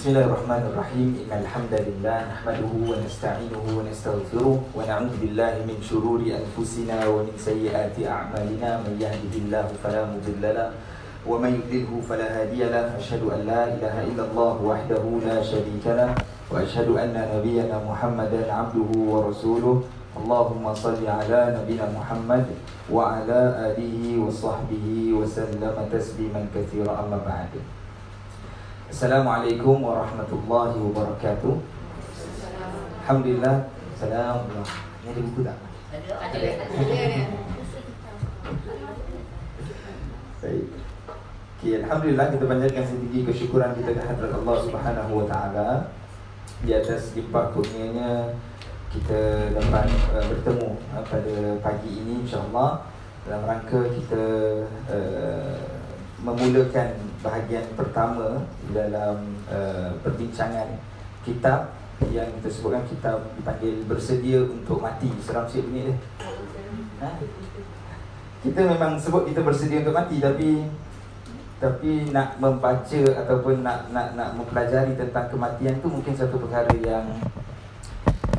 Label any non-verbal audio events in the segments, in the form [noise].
بسم الله الرحمن الرحيم. إن الحمد لله نحمده ونستعينه ونستغفره ونعوذ بالله من شرور أنفسنا ومن سيئات أعمالنا. من يهده الله فلا مضل له ومن يضلله فلا هادي له. أشهد أن لا إله إلا الله وحده لا شريك له وأشهد أن نبينا محمدا عبده ورسوله. اللهم صل على نبينا محمد وعلى آله وصحبه وسلم تسليما كثيرا. أما بعد Assalamualaikum warahmatullahi wabarakatuh. Alhamdulillah. Assalamualaikum. Ini ada buku tak? Ada. Baik. Okay, Alhamdulillah kita panjatkan setinggi kesyukuran kita kehadrat Allah Subhanahu Wa Taala di atas limpah kurnianya kita dapat uh, bertemu uh, pada pagi ini insya-Allah dalam rangka kita uh, memulakan bahagian pertama dalam uh, perbincangan kitab yang kita sebutkan kitab dipanggil bersedia untuk mati seram sikit bunyi dia ha? kita memang sebut kita bersedia untuk mati tapi tapi nak membaca ataupun nak nak nak mempelajari tentang kematian tu mungkin satu perkara yang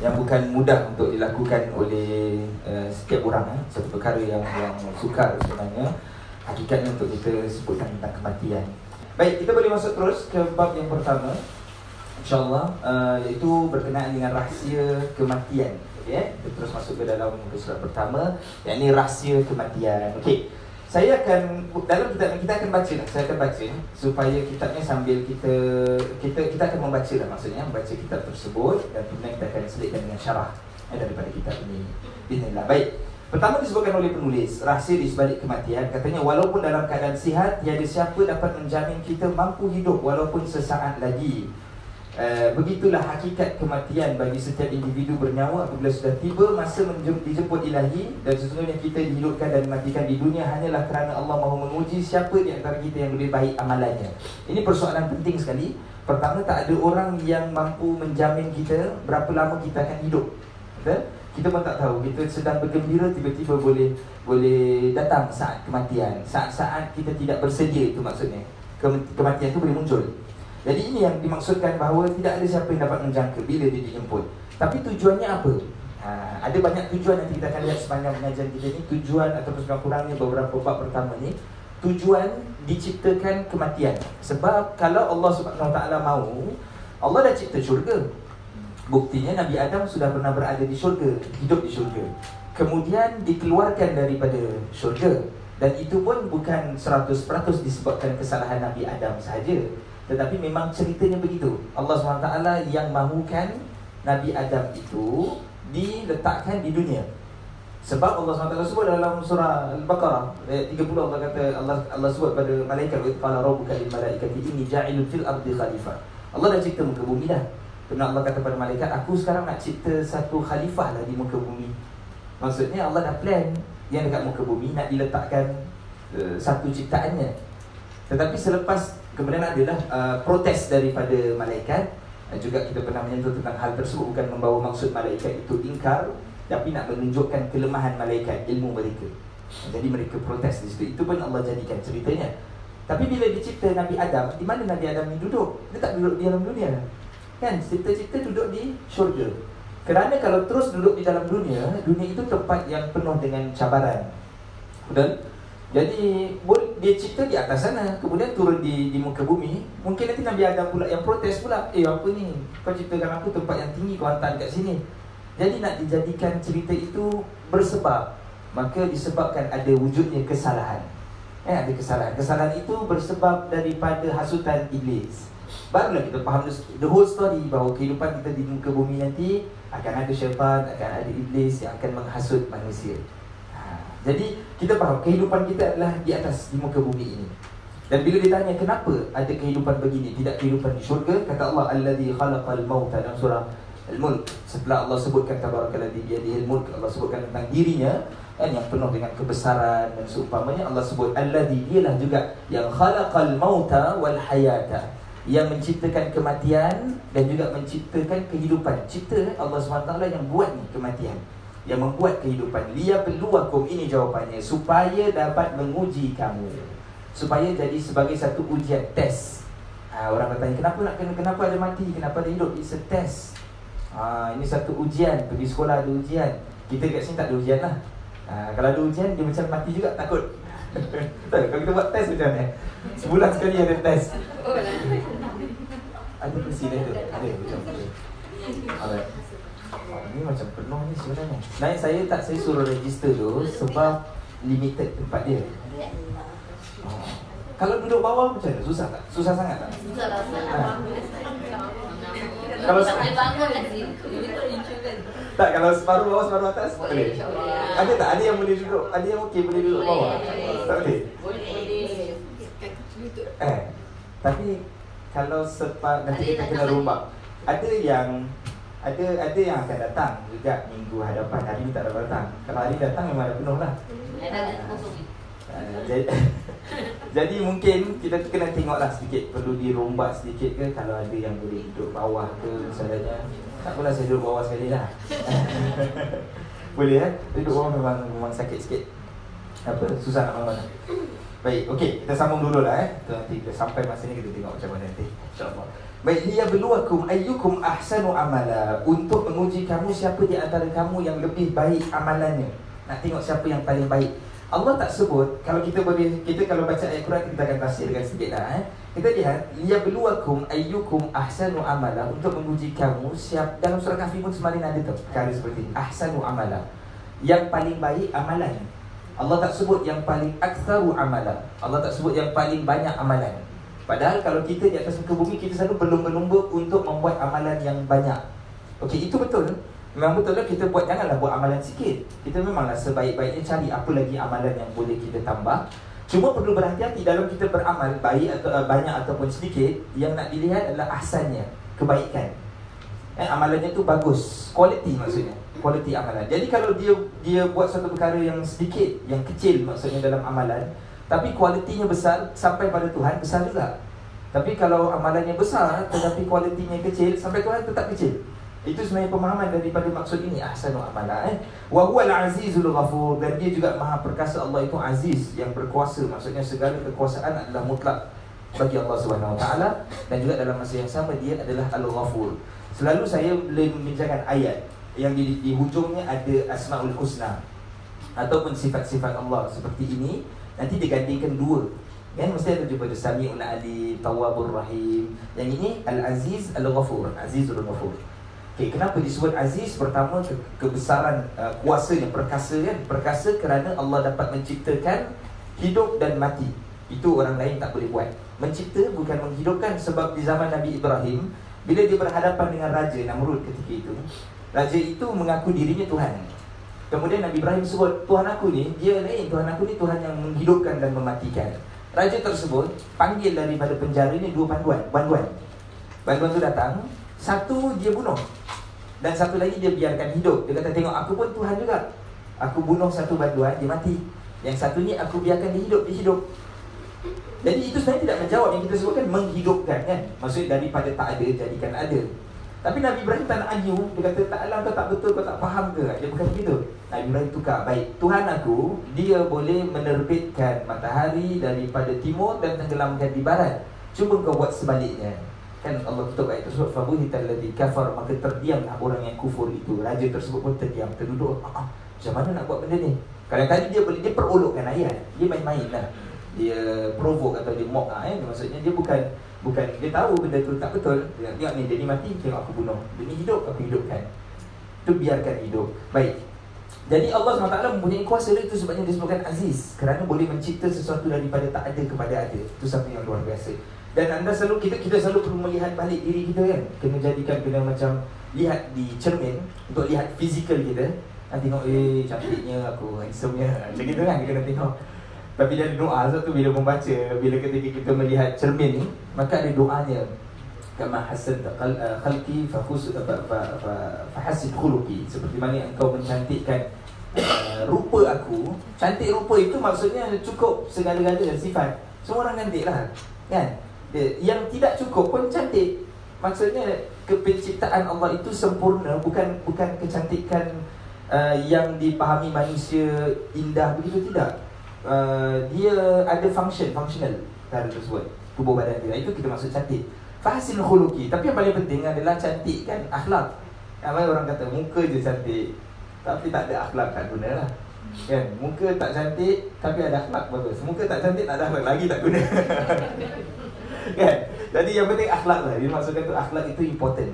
yang bukan mudah untuk dilakukan oleh uh, setiap orang eh. satu perkara yang yang sukar sebenarnya hakikatnya untuk kita sebutkan tentang kematian. Baik, kita boleh masuk terus ke bab yang pertama. InsyaAllah, uh, iaitu berkenaan dengan rahsia kematian. Okay, kita terus masuk ke dalam muka surat pertama, yang ini rahsia kematian. Okey, saya akan dalam kitab kita akan baca lah. Saya akan baca supaya kitabnya sambil kita kita kita akan membaca lah maksudnya membaca kitab tersebut dan kemudian kita akan selitkan dengan syarah eh, daripada kitab ini. Bismillah. Baik. Pertama disebutkan oleh penulis Rahsia di sebalik kematian. Katanya walaupun dalam keadaan sihat Tiada siapa dapat menjamin kita mampu hidup Walaupun sesaat lagi. Uh, Begitulah hakikat kematian Bagi setiap individu bernyawa Apabila sudah tiba masa dijemput ilahi Dan sesungguhnya kita dihidupkan dan dimatikan di dunia Hanyalah kerana Allah mahu menguji Siapa di antara kita yang lebih baik amalannya. Ini persoalan penting sekali. Pertama tak ada orang yang mampu menjamin kita Berapa lama kita akan hidup. Betul? Kita pun tak tahu. Kita sedang bergembira tiba-tiba boleh boleh datang saat kematian. Saat-saat kita tidak bersedia itu maksudnya. Kematian itu boleh muncul. Jadi ini yang dimaksudkan bahawa tidak ada siapa yang dapat menjangka bila dia dijemput. Tapi tujuannya apa? Ha, ada banyak tujuan yang kita akan lihat sepanjang pengajian kita ini tujuan atau kurang-kurangnya beberapa bab pertama ni. Tujuan diciptakan kematian. Sebab kalau Allah Subhanahu Wa Taala mahu Allah dah cipta syurga Buktinya Nabi Adam sudah pernah berada di syurga Hidup di syurga. Kemudian dikeluarkan daripada syurga. Dan itu pun bukan 100% disebabkan kesalahan Nabi Adam sahaja. Tetapi memang ceritanya begitu. Allah SWT yang mahukan Nabi Adam itu Diletakkan di dunia. Sebab Allah SWT sebut dalam surah Al-Baqarah Ayat 30 Allah kata Allah Allah sebut pada malaikat Qala rabbuka lil malaikati inni ja'ilun fil ardi khalifah Allah dah cipta muka bumi dah Kemudian Allah kata pada malaikat Aku sekarang nak cipta satu khalifah lah di muka bumi. Maksudnya Allah dah plan Yang dekat muka bumi Nak diletakkan uh, satu ciptaannya. Tetapi selepas Kemudian adalah uh, protes daripada malaikat Dan juga kita pernah menyentuh tentang hal tersebut Bukan membawa maksud malaikat itu ingkar Tapi nak menunjukkan kelemahan malaikat Ilmu mereka. Jadi mereka protes di situ. Itu pun Allah jadikan ceritanya. Tapi bila dicipta Nabi Adam Di mana Nabi Adam ni duduk? Dia tak duduk di dalam dunia Kan cipta-cipta duduk di syurga. Kerana kalau terus duduk di dalam dunia Dunia itu tempat yang penuh dengan cabaran. Betul? Jadi dia cipta di atas sana Kemudian turun di, di muka bumi Mungkin nanti Nabi Adam pula yang protes pula Eh apa ni? Kau ciptakan aku tempat yang tinggi Kau hantar dekat sini. Jadi nak dijadikan cerita itu bersebab. Maka disebabkan ada wujudnya kesalahan. Eh, ada kesalahan. Kesalahan itu bersebab daripada hasutan iblis Barulah kita faham the whole story bahawa kehidupan kita di muka bumi nanti akan ada syaitan, akan ada iblis yang akan menghasut manusia. Ha. Jadi kita faham kehidupan kita adalah di atas di muka bumi ini. Dan bila ditanya kenapa ada kehidupan begini, tidak kehidupan di syurga, kata Allah allazi khalaqal mauta dalam surah Al-Mulk. Setelah Allah sebutkan tabarakalladzi biyadihil mulk, Allah sebutkan tentang dirinya kan yang penuh dengan kebesaran dan seumpamanya Allah sebut allazi dialah juga yang khalaqal mauta wal hayata yang menciptakan kematian dan juga menciptakan kehidupan. Cipta Allah SWT yang buat ni kematian. Yang membuat kehidupan. Liya peluakum ini jawapannya. Supaya dapat menguji kamu. Supaya jadi sebagai satu ujian test. Ha, Orang bertanya kenapa nak kena kenapa ada mati Kenapa ada hidup It's a test ha, Ini satu ujian Pergi sekolah ada ujian Kita kat sini tak ada ujian lah ha, Kalau ada ujian dia macam mati juga takut Betul kalau kita buat test macam mana Sebulan sekali ada test. Ada presiden tu Ada. Macam tu Alright ini macam penuh ni sebenarnya. Naik saya tak saya suruh register tu Sebab limited tempat dia. Oh. Kalau duduk bawah macam mana? Susah tak? Susah sangat tak? Susah lah. Ha. Kalau tak bangun Tak, kalau separuh bawah, separuh atas Boleh? Ada tak? Ada yang boleh duduk? Ada yang okey boleh duduk bawah? Tak boleh? Boleh Eh, tapi kalau sepa nanti kita kena rombak Ada yang ada ada yang akan datang juga minggu hadapan hari ni tak dapat datang. Kalau hari datang memang ada penuh lah. Jadi, [laughs] jadi mungkin kita kena tengoklah sedikit perlu dirombak sedikit ke kalau ada yang boleh duduk bawah ke misalnya. Tak apalah saya duduk bawah sekali lah. [laughs] Boleh eh? Duduk bawah memang memang sakit sikit. Apa? Susah nak bangun. Baik okey kita sambung dulu lah eh. Nanti kita sampai masa ni kita tengok macam mana nanti. Insyaallah. Baik dia beluakum ayyukum ahsanu amala? Untuk menguji kamu siapa di antara kamu yang lebih baik amalannya. Nak tengok siapa yang paling baik. Allah tak sebut kalau kita boleh kita kalau baca ayat Quran kita akan tafsirkan sikitlah eh. Kita lihat dia beluakum ayyukum ahsanu amala untuk menguji kamu siap dalam surah kafir pun semakin ada tu perkara seperti ini. ahsanu amala. Yang paling baik amalan. Allah tak sebut yang paling aktsaru amala. Allah tak sebut yang paling banyak amalan. Padahal kalau kita di atas muka bumi Kita selalu berlumba-lumba untuk membuat amalan yang banyak Okey, itu betul Memang betul lah kita buat Janganlah buat amalan sikit. Kita memanglah sebaik-baiknya cari Apa lagi amalan yang boleh kita tambah. Cuma perlu berhati-hati dalam kita beramal Baik atau uh, banyak ataupun sedikit Yang nak dilihat adalah ahsannya Kebaikan. Eh, Amalannya tu bagus. Quality maksudnya. Quality amalan. Jadi kalau dia dia buat satu perkara yang sedikit Yang kecil maksudnya dalam amalan tapi kualitinya besar sampai pada Tuhan besar juga. Tapi kalau amalannya besar tetapi kualitinya kecil sampai Tuhan tetap kecil. Itu sebenarnya pemahaman daripada maksud ini ahsanu amala eh. Wa huwal azizul ghafur. Dan dia juga maha perkasa Allah itu aziz yang berkuasa. Maksudnya segala kekuasaan adalah mutlak bagi Allah Subhanahu Wa Taala. Dan juga dalam masa yang sama dia adalah Al-Ghafur. Selalu saya boleh membincangkan ayat yang di, di hujungnya ada Asmaul Husna ataupun sifat-sifat Allah seperti ini. Nanti digandingkan dua. Kan mesti ada jumpa Sami'un Ali Tawabur Rahim. Yang ini Al-Aziz Al-Ghafur. Azizul Ghafur Okay, kenapa disebut Aziz? Pertama, ke kebesaran uh, kuasanya, perkasa kan? Perkasa kerana Allah dapat menciptakan hidup dan mati. Itu orang lain tak boleh buat. Mencipta bukan menghidupkan sebab di zaman Nabi Ibrahim Bila dia berhadapan dengan Raja Namrud ketika itu Raja itu mengaku dirinya Tuhan. Kemudian Nabi Ibrahim sebut Tuhan aku ni, dia lain. Tuhan aku ni Tuhan yang menghidupkan dan mematikan. Raja tersebut panggil daripada penjara ni dua panduan. Banduan Banduan tu datang Satu dia bunuh. Dan satu lagi dia biarkan hidup. Dia kata tengok aku pun Tuhan juga. Aku bunuh satu banduan, dia mati. Yang satu ni aku biarkan dia hidup, dia hidup. Jadi itu sebenarnya tidak menjawab. Yang kita sebutkan Menghidupkan kan? Maksudnya daripada tak ada, jadikan ada. Tapi Nabi Ibrahim tak nak argue Dia kata tak alam kau tak betul kau tak faham ke? Dia bukan begitu. Nabi Ibrahim tukar Baik Tuhan aku Dia boleh menerbitkan matahari Daripada timur dan tenggelamkan di barat. Cuba kau buat sebaliknya Kan Allah tutup ayat tersebut Fabuhitan ladhi kafar Maka terdiamlah orang yang kufur itu. Raja tersebut pun terdiam Terduduk. Ah, ah, Macam mana nak buat benda ni? Kadang-kadang dia boleh Dia perolokkan ayat. Dia main-main lah. Dia provoke atau dia mock lah, eh. Maksudnya dia bukan Bukan dia tahu benda tu tak betul. Dia tengok ni dia ni mati tengok aku bunuh. Dia ni hidup aku hidupkan. Itu biarkan hidup. Baik. Jadi Allah SWT mempunyai kuasa itu sebabnya disebutkan Aziz. Kerana boleh mencipta sesuatu daripada tak ada kepada ada. Itu satu yang luar biasa Dan anda selalu kita kita selalu perlu melihat balik diri kita kan. Kena jadikan kena macam Lihat di cermin Untuk lihat fizikal kita. Nanti tengok eh cantiknya aku handsome [laughs] Macam gitu kan kita tengok. Tapi dia ada doa Sebab tu bila membaca Bila ketika kita melihat cermin ni Maka ada doanya. Kama hasan uh, khalqi fahus fahasib khuluqi. Seperti mana engkau mencantikkan uh, rupa aku. Cantik rupa itu maksudnya cukup segala-galanya sifat. Semua orang cantik lah Kan? Yang tidak cukup pun cantik Maksudnya kepenciptaan Allah itu sempurna Bukan bukan kecantikan uh, yang dipahami manusia indah begitu tidak uh, dia ada function functional cara tersebut tubuh badan kita. Itu kita maksud cantik. Fahasin khuluki. Tapi yang paling penting adalah cantik kan akhlak. Yang orang kata muka je cantik. Tapi tak ada akhlak tak guna lah. Kan? Muka tak cantik tapi ada akhlak bagus. Muka tak cantik tak ada akhlak lagi tak guna. [laughs] kan? Jadi yang penting akhlak lah. Dia maksudkan tu akhlak itu important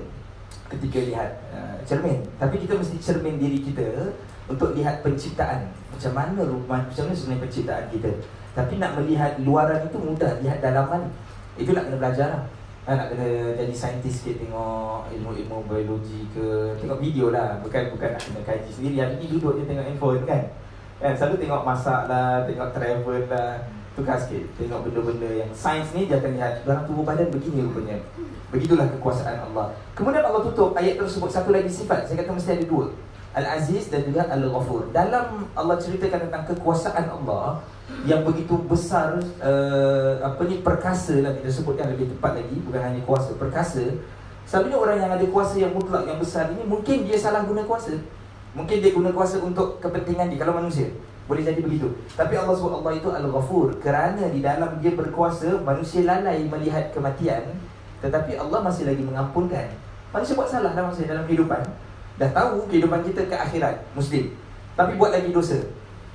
ketika lihat uh, cermin. Tapi kita mesti cermin diri kita untuk lihat penciptaan. Macam mana rumah, macam mana sebenarnya penciptaan kita. Tapi nak melihat luaran itu mudah, lihat dalaman. Itu nak kena belajar lah. Ha, nak kena jadi saintis sikit tengok ilmu-ilmu biologi ke Tengok video lah, bukan bukan nak kena kaji sendiri Hari ni duduk je tengok handphone kan Kan, selalu tengok masak lah, tengok travel lah Tukar sikit, tengok benda-benda yang sains ni Dia akan lihat, dalam tubuh badan begini rupanya. Begitulah kekuasaan Allah. Kemudian Allah tutup ayat tersebut. Satu lagi sifat. Saya kata mesti ada dua. Al-Aziz dan juga Al-Ghafur. Dalam Allah ceritakan tentang kekuasaan Allah Yang begitu besar uh, Apa ni perkasa lah kita sebutkan lebih tepat lagi. Bukan hanya kuasa, perkasa. Selalunya orang yang ada kuasa yang mutlak yang besar ini Mungkin dia salah guna kuasa. Mungkin dia guna kuasa untuk kepentingan dia. Kalau manusia boleh jadi begitu. Tapi Allah SWT Allah itu Al-Ghafur. Kerana di dalam dia berkuasa Manusia lalai melihat kematian tetapi Allah masih lagi mengampunkan. Manusia buat salah dalam masa dalam kehidupan. Dah tahu kehidupan kita ke akhirat Muslim. Tapi buat lagi dosa.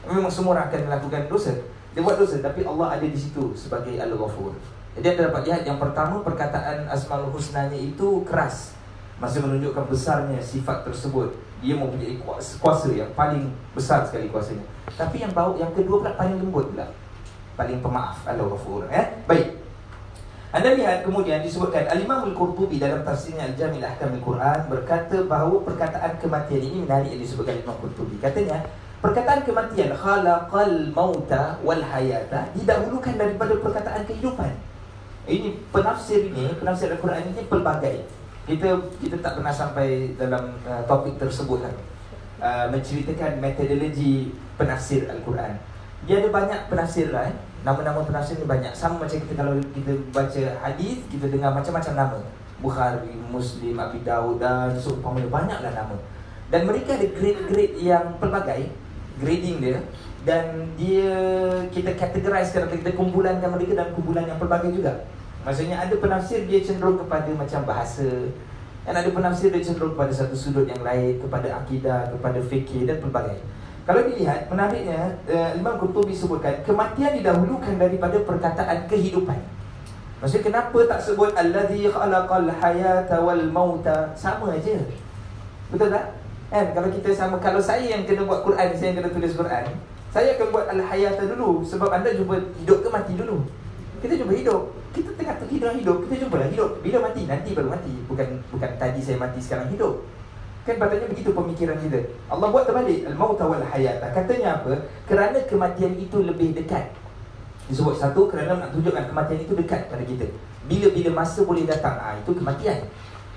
Memang semua orang akan melakukan dosa. Dia buat dosa Tapi Allah ada di situ sebagai Al-Ghafur. Jadi anda dapat lihat yang pertama Perkataan Asmaul Husnanya itu keras. Masih menunjukkan besarnya sifat tersebut Dia mempunyai kuasa, kuasa yang paling besar sekali kuasanya Tapi yang bau yang kedua pula paling lembut pula Paling pemaaf Al-Ghafur eh? Baik anda lihat kemudian disebutkan Al-Imam Al-Qurtubi dalam tafsirnya Al-Jamil Ahkam Al-Quran berkata bahawa perkataan kematian ini menarik yang disebutkan Al-Imam Al-Qurtubi. Katanya, perkataan kematian khalaqal mauta wal hayata didahulukan daripada perkataan kehidupan. Ini penafsir ini, penafsir Al-Quran ini pelbagai. Kita kita tak pernah sampai dalam uh, topik tersebut kan. Uh, menceritakan metodologi penafsir Al-Quran. Dia ada banyak penafsir lah eh. Nama-nama penafsir ni banyak Sama macam kita kalau kita baca hadis Kita dengar macam-macam nama Bukhari, Muslim, Abi Dawud dan seumpamanya Banyaklah nama Dan mereka ada grade-grade yang pelbagai Grading dia Dan dia kita categorize Kita kumpulankan mereka dalam kumpulan yang pelbagai juga Maksudnya ada penafsir dia cenderung kepada macam bahasa. Dan ada penafsir dia cenderung kepada satu sudut yang lain Kepada akidah, kepada fikir dan pelbagai. Kalau dilihat, menariknya uh, Imam Qurtubi sebutkan Kematian didahulukan daripada perkataan kehidupan. Maksudnya kenapa tak sebut Alladhi khalaqal hayata wal mauta Sama aja. Betul tak? Kan? Kalau kita sama Kalau saya yang kena buat Quran Saya yang kena tulis Quran Saya akan buat al-hayata dulu Sebab anda jumpa hidup ke mati dulu. Kita jumpa hidup Kita tengah hidup hidup. Kita jumpa lah. Hidup. Bila mati? Nanti baru mati. Bukan bukan tadi saya mati sekarang hidup. Kan patutnya begitu pemikiran kita. Allah buat terbalik. Al-mauta wal hayat Katanya apa? Kerana kematian itu lebih dekat. Disebut satu kerana nak tunjukkan kematian itu dekat pada kita. Bila-bila masa boleh datang ah Itu kematian.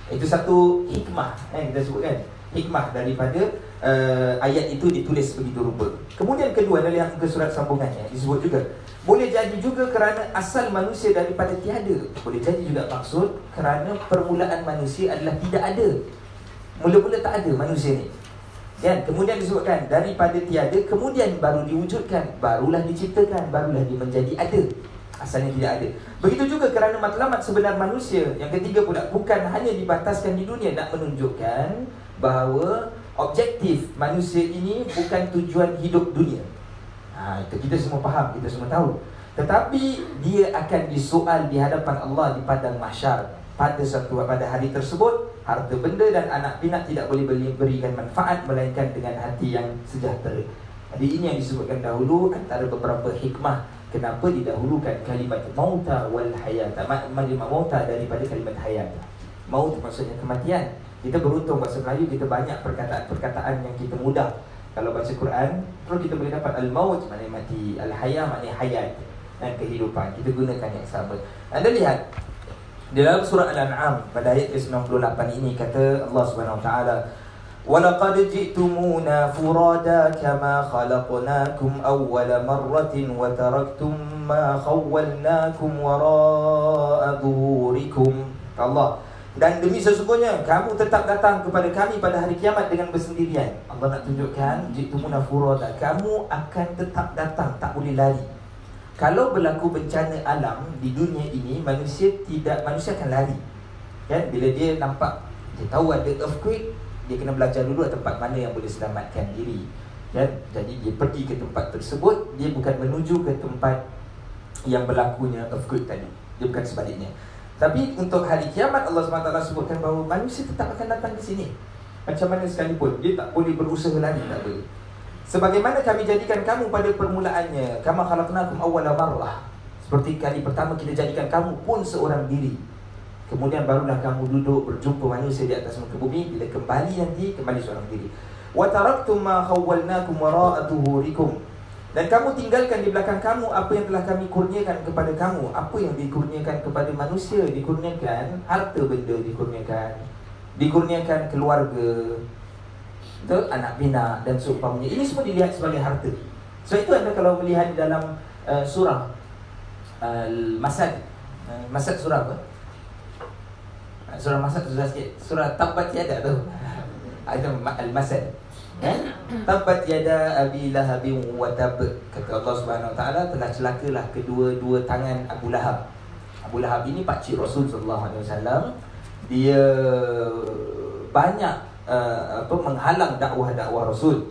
Itu satu hikmah eh, Kita sebut kan. Hikmah daripada uh, ayat itu ditulis begitu rupa. Kemudian kedua adalah yang ke surat sambungannya Disebut juga boleh jadi juga kerana asal manusia daripada tiada. Boleh jadi juga maksud kerana permulaan manusia adalah tidak ada. Mula-mula tak ada manusia ni. Kan? Kemudian disebutkan Daripada tiada Kemudian baru diwujudkan Barulah diciptakan Barulah dia menjadi ada. Asalnya tidak ada. Begitu juga kerana matlamat sebenar manusia Yang ketiga pula Bukan hanya dibataskan di dunia Nak menunjukkan Bahawa Objektif manusia ini Bukan tujuan hidup dunia ha, Itu kita semua faham Kita semua tahu Tetapi Dia akan disoal di hadapan Allah Di padang mahsyar Pada satu pada hari tersebut harta benda dan anak pinak tidak boleh berikan manfaat melainkan dengan hati yang sejahtera. Jadi ini yang disebutkan dahulu antara beberapa hikmah kenapa didahulukan kalimat mauta wal hayata. Mauta daripada kalimat hayat. Maut maksudnya kematian Kita beruntung bahasa Melayu kita banyak perkataan-perkataan yang kita mudah. Kalau baca Quran, terus kita boleh dapat al-maut maknanya mati, al-haya maknanya hayat dan kehidupan. Kita gunakan yang sama. Anda lihat di dalam surah Al-An'am pada ayat ke-98 ini kata Allah Subhanahu Wa Taala وَلَقَدْ جِئْتُمُونَا فُرَادَا كَمَا خَلَقْنَاكُمْ أَوَّلَ مَرَّةٍ وَتَرَكْتُمْ مَا خَوَّلْنَاكُمْ وَرَاءَ ظُهُورِكُمْ Allah dan demi sesungguhnya kamu tetap datang kepada kami pada hari kiamat dengan bersendirian. Allah nak tunjukkan jitumuna furada kamu akan tetap datang tak boleh lari. Kalau berlaku bencana alam di dunia ini Manusia tidak manusia akan lari kan? Bila dia nampak Dia tahu ada earthquake Dia kena belajar dulu tempat mana yang boleh selamatkan diri kan? Jadi dia pergi ke tempat tersebut Dia bukan menuju ke tempat Yang berlakunya earthquake tadi Dia bukan sebaliknya Tapi untuk hari kiamat Allah SWT sebutkan bahawa Manusia tetap akan datang di sini. Macam mana sekalipun Dia tak boleh berusaha lari Tak boleh. Sebagaimana kami jadikan kamu pada permulaannya Kama khalaqnakum awwala marrah. Seperti kali pertama kita jadikan kamu pun seorang diri. Kemudian barulah kamu duduk berjumpa manusia di atas muka bumi Bila kembali nanti, kembali seorang diri. Wa taraktum ma khawwalnakum wara'a tuhurikum dan kamu tinggalkan di belakang kamu apa yang telah kami kurniakan kepada kamu. Apa yang dikurniakan kepada manusia Dikurniakan harta benda dikurniakan Dikurniakan keluarga Betul? Anak bina dan seumpamanya. Ini semua dilihat sebagai harta. So itu anda kalau melihat dalam uh, surah uh, Masad. Uh, Masad surah apa? Uh, surah Masad sudah sikit. Surah Tabat Tiada tu. [laughs] Itu Al-Masad Kan? Tabat yada Abi Lahabin wa tab Kata Allah Subhanahu Taala telah celakalah kedua-dua tangan Abu Lahab. Abu Lahab ini pak cik Rasul sallallahu alaihi wasallam. Dia banyak uh, apa menghalang dakwah-dakwah Rasul.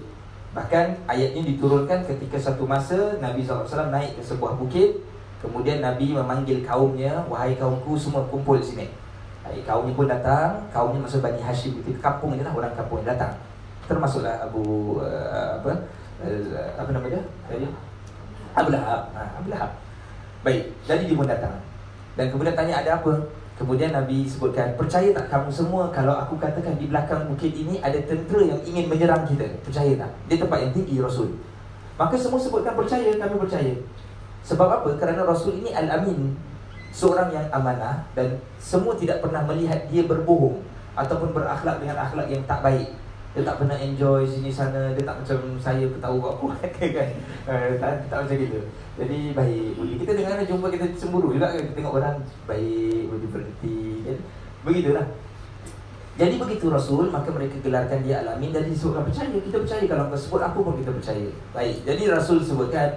Bahkan ayat ini diturunkan ketika satu masa Nabi SAW naik ke sebuah bukit. Kemudian Nabi memanggil kaumnya Wahai kaumku semua kumpul sini. Kaumnya pun datang. Kaumnya masuk Bani Hashim Itu kampung je lah orang kampung datang Termasuklah Abu uh, Apa uh, Apa nama dia? Tadi? Abu Lahab ha, Abu Lahab Baik, jadi dia pun datang Dan kemudian tanya ada apa? Kemudian Nabi sebutkan, percaya tak kamu semua kalau aku katakan di belakang bukit ini ada tentera yang ingin menyerang kita? Percaya tak? Dia tempat yang tinggi Rasul. Maka semua sebutkan percaya, kami percaya. Sebab apa? Kerana Rasul ini Al-Amin. Seorang yang amanah dan semua tidak pernah melihat dia berbohong ataupun berakhlak dengan akhlak yang tak baik. Dia tak pernah enjoy sini sana Dia tak macam saya tahu [laughs] apa kan. Uh, tak, tak macam gitu. Jadi baik. Budi Kita dengar jumpa kita cemburu juga kan. Tengok orang baik. Budi berhenti kan. Begitulah. Jadi begitu Rasul, maka mereka gelarkan dia alamin dan disebutkan percaya. Kita percaya. Kalau kau sebut apa pun kita percaya. Baik, jadi Rasul sebutkan,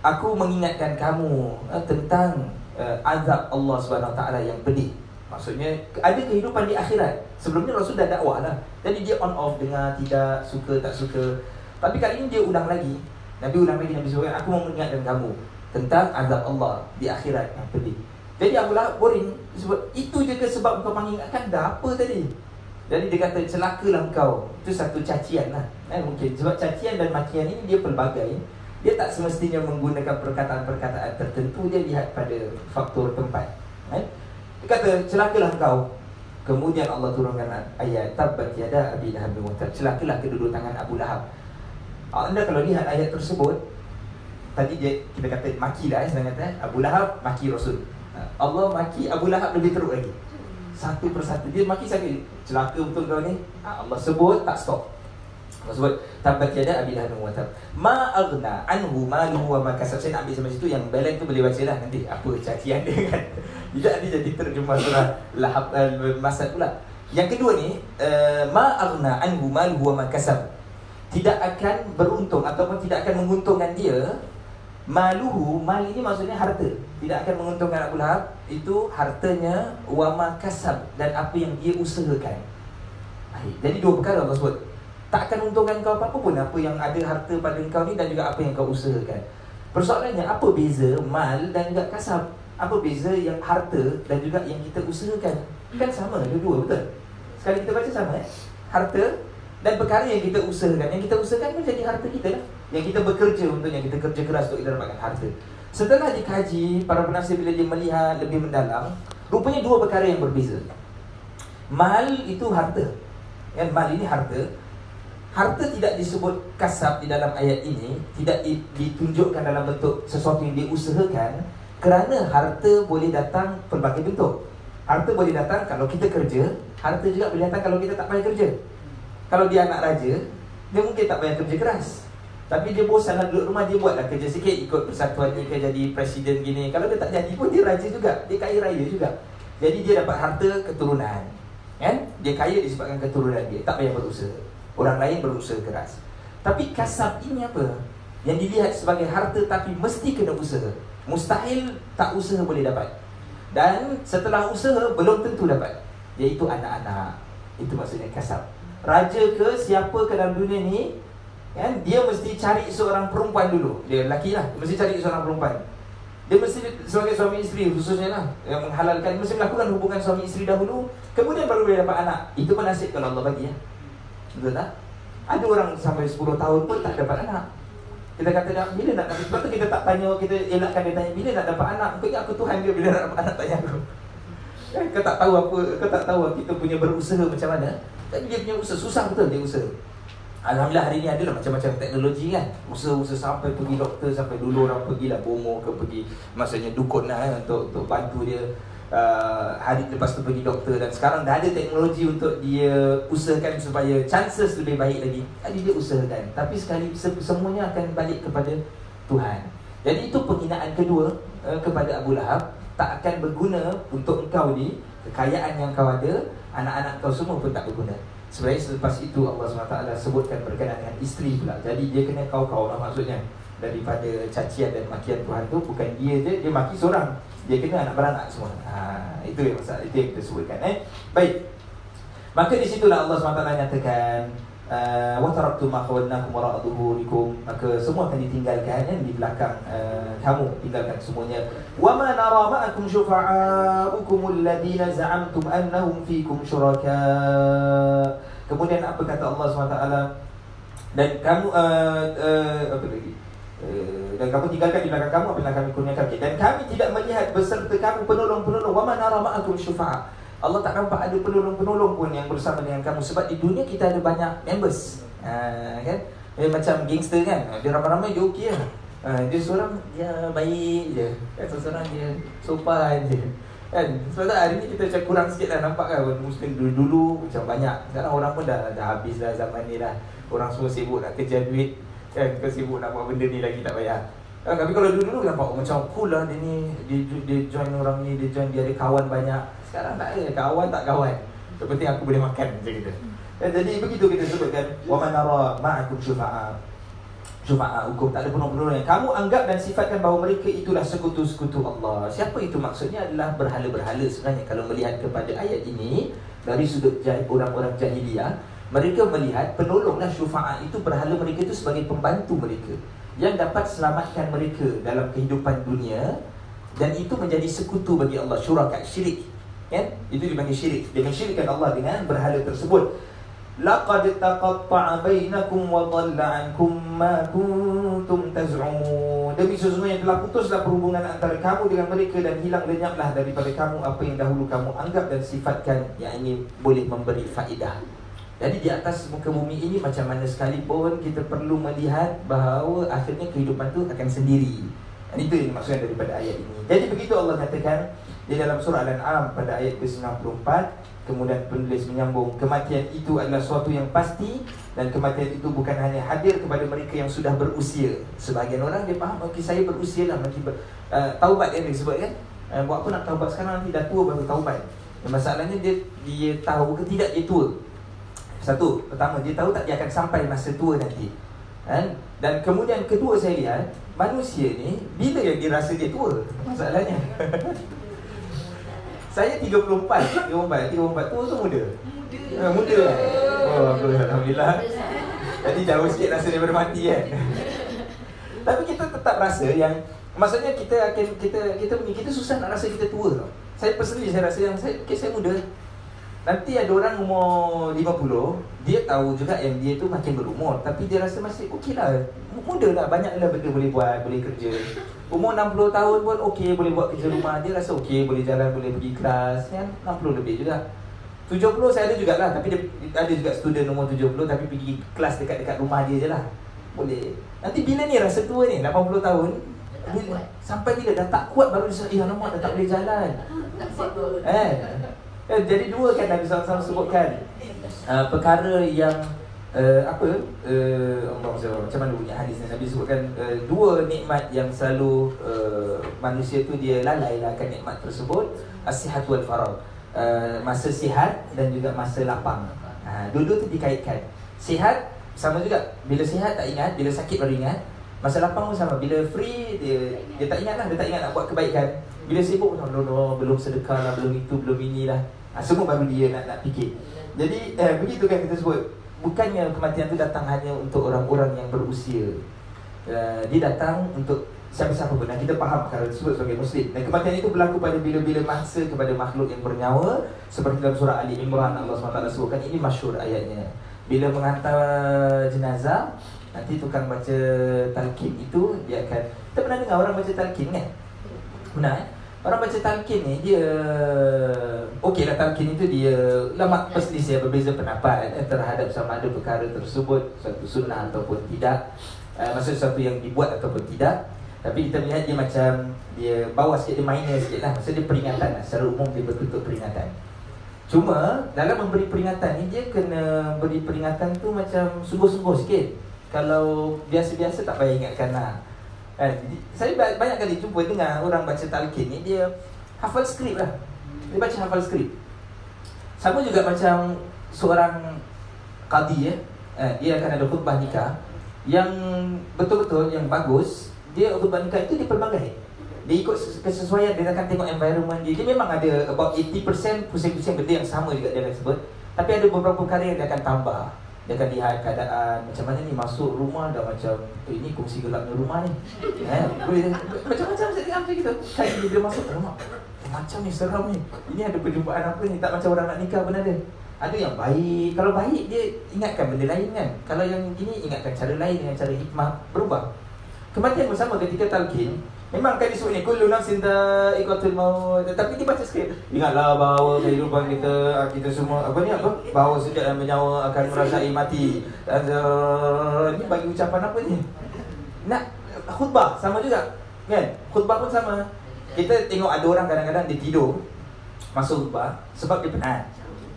aku mengingatkan kamu uh, tentang uh, azab Allah SWT yang pedih. Maksudnya ada kehidupan di akhirat. Sebelumnya Rasul dah dakwah lah. Jadi dia on off dengar tidak suka tak suka. Tapi kali ini dia ulang lagi. Nabi ulang lagi Nabi sebutkan aku mau mengingatkan kamu tentang azab Allah di akhirat yang pedih. Jadi Abu Lahab boring sebut itu je ke sebab kau mengingatkan dah apa tadi? Jadi dia kata celakalah kau. Itu satu cacian lah. Eh, mungkin sebab cacian dan makian ini dia pelbagai. Dia tak semestinya menggunakan perkataan-perkataan tertentu dia lihat pada faktor tempat. Eh? Kata celakalah kau. Kemudian Allah turunkan ayat Tabbat yada Abi Lahab Celakalah kedua tangan Abu Lahab. Anda kalau lihat ayat tersebut Tadi dia, kita kata maki lah eh, kata eh. Abu Lahab maki Rasul. Ha, Allah maki Abu Lahab lebih teruk lagi. Satu persatu. Dia maki sakit Celaka betul kau ni? Ha, Allah sebut tak stop Allah sebut Tabbat yada Abi Lahab bin Watab Ma agna anhu maluhu wa makasab Saya nak ambil sampai situ Yang balance tu boleh baca lah nanti Apa cacian dia kan [laughs] tidak ada jadi terjemah surah Lahab al-Masad pula. Yang kedua ni, uh, ma aghna anhu maluhu wa ma kasab. Tidak akan beruntung ataupun tidak akan menguntungkan dia maluhu, mal ini maksudnya harta. Tidak akan menguntungkan Abu Lahab itu hartanya wa ma kasab dan apa yang dia usahakan. Jadi dua perkara Allah sebut. Tak akan untungkan kau apa-apa pun. Apa yang ada harta pada kau ni dan juga apa yang kau usahakan. Persoalannya apa beza mal dan juga kasab? apa beza yang harta dan juga yang kita usahakan? Kan sama dua-dua betul? Sekali kita baca sama eh? Harta dan perkara yang kita usahakan. Yang kita usahakan pun jadi harta kita lah. Yang kita bekerja untuk yang kita kerja keras untuk kita dapatkan harta. Setelah dikaji para penafsir bila dia melihat lebih mendalam rupanya dua perkara yang berbeza. Mal itu harta. Kan? Mal ini harta Harta tidak disebut kasab di dalam ayat ini Tidak ditunjukkan dalam bentuk sesuatu yang diusahakan kerana harta boleh datang pelbagai bentuk. Harta boleh datang kalau kita kerja Harta juga boleh datang kalau kita tak payah kerja. Kalau dia anak raja Dia mungkin tak payah kerja keras. Tapi dia bosan duduk rumah Dia buatlah kerja sikit Ikut persatuan ke jadi presiden gini. Kalau dia tak jadi pun dia raja juga Dia kaya raya juga. Jadi dia dapat harta keturunan kan? Dia kaya disebabkan keturunan dia Tak payah berusaha Orang lain berusaha keras Tapi kasab ini apa? Yang dilihat sebagai harta tapi mesti kena usaha Mustahil tak usaha boleh dapat. Dan setelah usaha belum tentu dapat. Iaitu anak-anak. Itu maksudnya kasab. Raja ke siapa ke dalam dunia ni kan dia mesti cari seorang perempuan dulu. Dia lelaki lah, mesti cari seorang perempuan. Dia mesti sebagai suami isteri khususnya lah yang menghalalkan mesti melakukan hubungan suami isteri dahulu kemudian baru boleh dapat anak. Itu pun nasib kalau Allah bagi ya. Betul tak? Ada orang sampai 10 tahun pun tak dapat anak. Kita kata dah bila nak dapat sebab tu kita tak tanya kita elakkan dia tanya bila nak dapat anak. Kau ingat aku Tuhan dia bila nak dapat anak tanya aku. Kan kau tak tahu apa, kau tak tahu kita punya berusaha macam mana. Tapi dia punya usaha susah betul dia usaha. Alhamdulillah hari ni adalah macam-macam teknologi kan Usaha-usaha sampai pergi doktor Sampai dulu orang pergi lah bomo ke pergi Maksudnya dukun lah kan untuk, untuk bantu dia uh, Hari lepas tu pergi doktor. Dan sekarang dah ada teknologi untuk dia Usahakan supaya chances lebih baik lagi. Jadi dia usahakan. Tapi sekali semuanya akan balik kepada Tuhan. Jadi itu penghinaan kedua uh, Kepada Abu Lahab. Tak akan berguna untuk engkau ni Kekayaan yang kau ada Anak-anak kau semua pun tak berguna. Sebenarnya selepas itu Allah SWT sebutkan berkenaan dengan isteri pula. Jadi dia kena kau-kau lah maksudnya. Daripada cacian dan makian Tuhan tu Bukan dia je, dia maki seorang Dia kena anak beranak semua. Ha, Itu yang masalah, itu yang kita sebutkan eh? Baik. Maka di situlah Allah SWT nyatakan uh, wa taraktum ma khawalnakum wara'a dhuhurikum maka semua akan ditinggalkan ya, di belakang uh, kamu. Tinggalkan semuanya. Wa ma nara ma'akum syufa'a'ukum alladhina za'amtum annahum fikum syuraka kemudian apa kata Allah SWT dan kamu uh, uh, apa lagi dan kamu tinggalkan di belakang kamu apabila kami kurniakan dan kami tidak melihat beserta kamu penolong-penolong. Wa ma nara ma'akum syufa'a. Allah tak nampak ada penolong-penolong pun yang bersama dengan kamu. Sebab di dunia kita ada banyak members. Ha, kan? Dia macam gangster kan? Dia ramai-ramai dia okey lah. Ha, Dia seorang dia baik je. Kan? Seorang dia sopan je. Kan? Sebab tak hari ni kita macam kurang sikit lah nampak kan? Muslim dulu-dulu macam banyak. Sekarang orang pun dah, dah habis dah zaman ni dah Orang semua sibuk nak kerja duit kan? Kau sibuk nak buat benda ni lagi tak payah Ha, tapi kalau dulu-dulu nampak oh, macam cool lah dia ni dia, dia join orang ni, dia join dia ada kawan banyak sekarang tak ada kawan tak kawan. Yang penting aku boleh makan macam kita. Dan jadi begitu kita sebutkan wa man nara ma'akum syufa'a. Syufa'a hukum tak ada yang kamu anggap dan sifatkan bahawa mereka itulah sekutu-sekutu Allah. Siapa itu maksudnya adalah berhala-berhala sebenarnya kalau melihat kepada ayat ini dari sudut orang-orang jahiliyah mereka melihat penolonglah syufa'a itu berhala mereka itu sebagai pembantu mereka yang dapat selamatkan mereka dalam kehidupan dunia dan itu menjadi sekutu bagi Allah. Syuraka syirik. Kan? Itu dipanggil syirik. Dia mensyirikkan Allah dengan berhala tersebut. Laqad taqatta'a bainakum wa dhalla 'ankum ma kuntum taz'umun. Demi sesungguhnya telah putuslah perhubungan antara kamu dengan mereka dan hilang lenyaplah daripada kamu apa yang dahulu kamu anggap dan sifatkan yang ini boleh memberi faedah jadi di atas muka bumi ini macam mana sekalipun kita perlu melihat bahawa akhirnya kehidupan itu akan sendiri. Dan itu yang maksudnya daripada ayat ini. Jadi begitu Allah katakan di dalam surah Al-An'am pada ayat ke-94 kemudian penulis menyambung kematian itu adalah suatu yang pasti dan kematian itu bukan hanya hadir kepada mereka yang sudah berusia. Sebahagian orang dia faham okey saya berusia lah nanti ber, uh, taubat yang disebut kan? Uh, buat apa nak taubat sekarang? Nanti dah tua baru taubat. Dan masalahnya dia dia tahu ke tidak dia tua satu pertama dia tahu tak dia akan sampai masa tua nanti. Kan? Dan kemudian kedua saya lihat manusia ni bila yang dia rasa dia tua? Masalahnya. [laughs] Saya 34 34 34 tu tu muda? Muda. Ha, Muda kan Oh Alhamdulillah. Jadi jauh sikit rasa daripada mati kan [laughs] Tapi kita tetap rasa yang Maksudnya kita akan kita kita punya kita susah nak rasa kita tua tau. Saya personally saya rasa yang saya okay, saya muda. Nanti ada orang umur 50, dia tahu juga yang dia tu makin berumur. Tapi dia rasa masih okey lah. Muda lah, banyak lah benda boleh buat, boleh kerja. Umur 60 tahun pun okey boleh buat kerja rumah. Dia rasa okey boleh jalan boleh pergi kelas. Kan 60 lebih juga. 70 saya ada jugalah tapi dia, ada juga student umur 70 tapi pergi kelas dekat-dekat rumah dia je lah. Boleh. Nanti bila ni rasa tua ni 80 tahun bila, Sampai bila dah tak kuat baru dia Eh alamak dah tak boleh jalan. Eh Eh, jadi dua kan Nabi SAW sebutkan. Uh, Perkara yang uh, apa uh, Allah macam mana bunyi hadis ni? Nabi sebutkan uh, dua nikmat yang selalu uh, manusia tu dia lalai lah akan nikmat tersebut. As-sihat wal farag uh, masa sihat dan juga masa lapang. Uh, dua-dua tu dikaitkan. Sihat sama juga. Bila sihat tak ingat. Bila sakit baru ingat. Masa lapang pun sama. Bila free Dia dia tak ingat lah. Dia tak ingat nak buat kebaikan. Bila sibuk pun no, no, Belum sedekah lah Belum itu Belum ini lah ha, Semua baru dia nak, nak fikir. Jadi eh, begitu kan kita sebut Bukannya kematian itu datang hanya Untuk orang-orang yang berusia. Uh, Dia datang untuk Siapa-siapa pun. Dan kita faham perkara tersebut sebagai Muslim. Dan kematian itu berlaku pada bila-bila masa Kepada makhluk yang bernyawa Seperti dalam surah Ali Imran Allah SWT sebutkan Ini masyur ayatnya. Bila menghantar jenazah Nanti tukang baca talqin itu Dia akan Kita pernah dengar orang baca talqin kan? Benar eh? Orang baca talqin ni dia Okey lah talqin itu dia Lama perselisihan berbeza pendapat eh, Terhadap sama ada perkara tersebut Satu sunnah ataupun tidak. Uh, Maksudnya satu yang dibuat ataupun tidak. Tapi kita melihat dia macam Dia bawa sikit, dia minor sikit lah. Maksudnya dia peringatan lah Secara umum dia bertutup peringatan. Cuma dalam memberi peringatan ni Dia kena beri peringatan tu macam Sungguh-sungguh sikit. Kalau biasa-biasa tak payah ingatkan lah kan? Saya banyak kali jumpa dengan orang baca talqin ni Dia hafal skrip lah. Dia baca hafal skrip. Sama juga macam seorang qadi eh? eh Dia akan ada khutbah nikah Yang betul-betul, yang bagus. Dia khutbah nikah itu dia pelbagai. Dia ikut kesesuaian, dia akan tengok environment dia. Dia memang ada about 80% pusing-pusing benda yang sama juga dia akan sebut. Tapi ada beberapa perkara yang dia akan tambah dia akan lihat keadaan macam mana ni masuk rumah dah macam eh, ini kongsi gelapnya rumah ni. Eh, boleh macam-macam macam gitu. Kan dia, dia masuk rumah. Macam ni seram ni. Ini ada perjumpaan apa ni? Tak macam orang nak nikah pun ada. Ada yang baik. Kalau baik dia ingatkan benda lain kan. Kalau yang ini ingatkan cara lain dengan cara hikmah berubah. Kematian bersama ketika talqin Memang kan disebut ni kullu nafsin dha'iqatul maut. Tapi dia baca sikit. Ingatlah bahawa kehidupan kita ah, kita semua apa ni apa? Bahawa setiap yang bernyawa akan merasai mati. Dan uh, ni bagi ucapan apa ni? Nak khutbah sama juga. Kan? Khutbah pun sama. Kita tengok ada orang kadang-kadang dia tidur masuk khutbah sebab dia penat.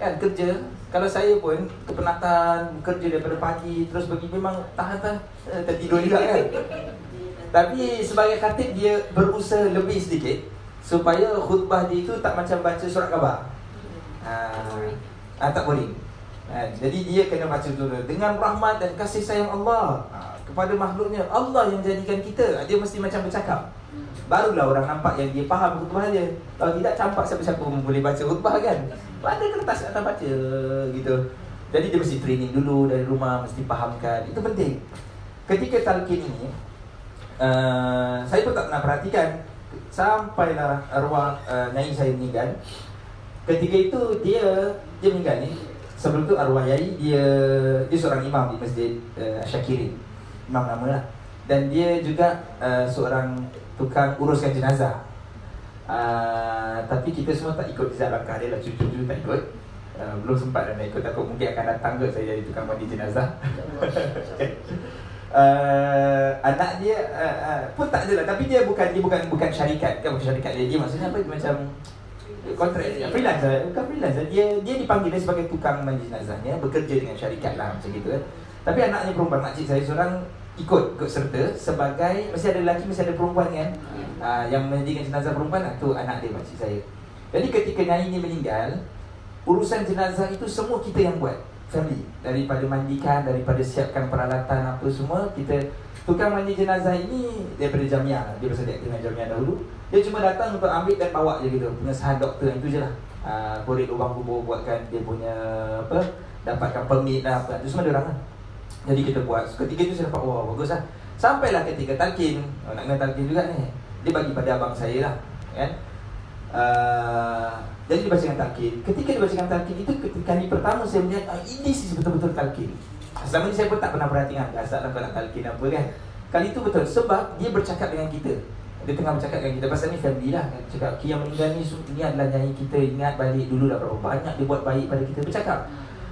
Kan kerja kalau saya pun kepenatan kerja daripada pagi terus pergi memang tahan-tahan eh, tertidur juga kan. Tapi sebagai khatib dia berusaha lebih sedikit supaya khutbah dia itu tak macam baca surat khabar. Ha, ha tak boleh. Ha, jadi dia kena baca dulu dengan rahmat dan kasih sayang Allah ha, kepada makhluknya. Allah yang jadikan kita. Dia mesti macam bercakap. Barulah orang nampak yang dia faham khutbah dia. Kalau tidak campak siapa-siapa pun boleh baca khutbah kan. Ada kertas atas baca gitu. Jadi dia mesti training dulu dari rumah, mesti fahamkan. Itu penting. Ketika talqin ini, uh, saya pun tak pernah perhatikan sampailah arwah uh, nyai saya meninggal. Ketika itu dia dia meninggal ni. Sebelum tu arwah nyai dia dia seorang imam di masjid uh, Syakirin. Imam nama lah. Dan dia juga uh, seorang tukang uruskan jenazah. Uh, tapi kita semua tak ikut jejak langkah dia lah cucu-cucu tak ikut. Uh, belum sempat nak ikut takut mungkin akan datang ke saya jadi tukang mandi jenazah. [laughs] uh, anak dia uh, uh, pun tak adalah. Tapi dia bukan dia bukan bukan syarikat kan bukan syarikat dia. Dia maksudnya apa? Dia macam kontrak dia freelance. Lah bukan freelance lah. dia dia dipanggil dia sebagai tukang mandi jenazahnya bekerja dengan syarikat lah macam gitu. Kan tapi anaknya perempuan makcik saya seorang ikut ikut serta sebagai mesti ada lelaki mesti ada perempuan kan? Uh, yang menjadikan jenazah perempuan lah, tu anak dia makcik saya. Jadi ketika nyai ni meninggal urusan jenazah itu semua kita yang buat family daripada mandikan daripada siapkan peralatan apa semua kita tukang mandi jenazah ini daripada jamiah dia bersedia dengan jamiah dahulu. Dia cuma datang untuk ambil dan bawa je gitu. Pengesahan doktor itu je lah. Uh, korek lubang kubur buatkan dia punya apa dapatkan permit lah apa. Itu semua dia orang lah. Jadi kita buat. Ketika itu saya dapat wah bagus lah. Sampailah ketika talqin oh, nak kena talqin juga ni. Dia bagi pada abang saya lah kan. Uh, jadi dibacakan talqin. Ketika dibacakan talqin itu ketika kali pertama saya melihat ah, ini sih betul-betul talqin. Selama ini saya pun tak pernah perhatikan asal nak nak talqin apa kan. Kali itu betul sebab dia bercakap dengan kita. Dia tengah bercakap dengan kita pasal ni family lah. Dia cakap Ki yang meninggal ni ini adalah nyanyi kita ingat balik dulu dah berapa banyak dia buat baik pada kita bercakap.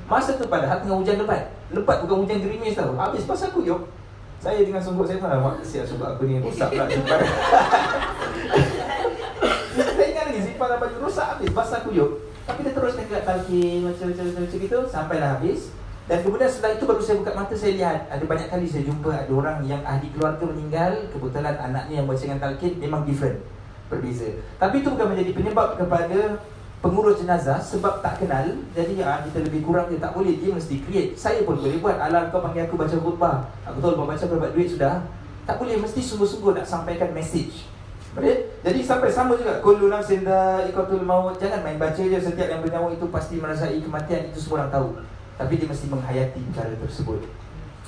Masa tu padahal tengah hujan lebat. Lebat bukan hujan gerimis tau. Habis pasal aku yuk. Saya dengan sungguh saya malah mak siap sebab aku ni rosak pula [laughs] dalam baju rosak habis. Basah kuyup tapi dia terus dekat talqin macam-macam macam gitu. Sampailah habis. Dan kemudian setelah itu baru saya buka mata saya lihat. Ada banyak kali saya jumpa ada orang yang ahli keluarga meninggal. Kebetulan anaknya yang baca dengan talqin memang different. Berbeza. Tapi itu bukan menjadi penyebab kepada pengurus jenazah sebab tak kenal. Jadi ah, kita lebih kurang dia tak boleh. Dia mesti create. Saya pun boleh buat. Alam kau panggil aku baca khutbah. Aku tahu lepas baca berapa duit sudah. Tak boleh. Mesti sungguh-sungguh nak sampaikan message. Boleh? Jadi sampai sama juga kullu nafsin dha'iqatul maut. Jangan main baca je setiap yang bernyawa itu pasti merasai kematian itu semua orang tahu. Tapi dia mesti menghayati perkara tersebut.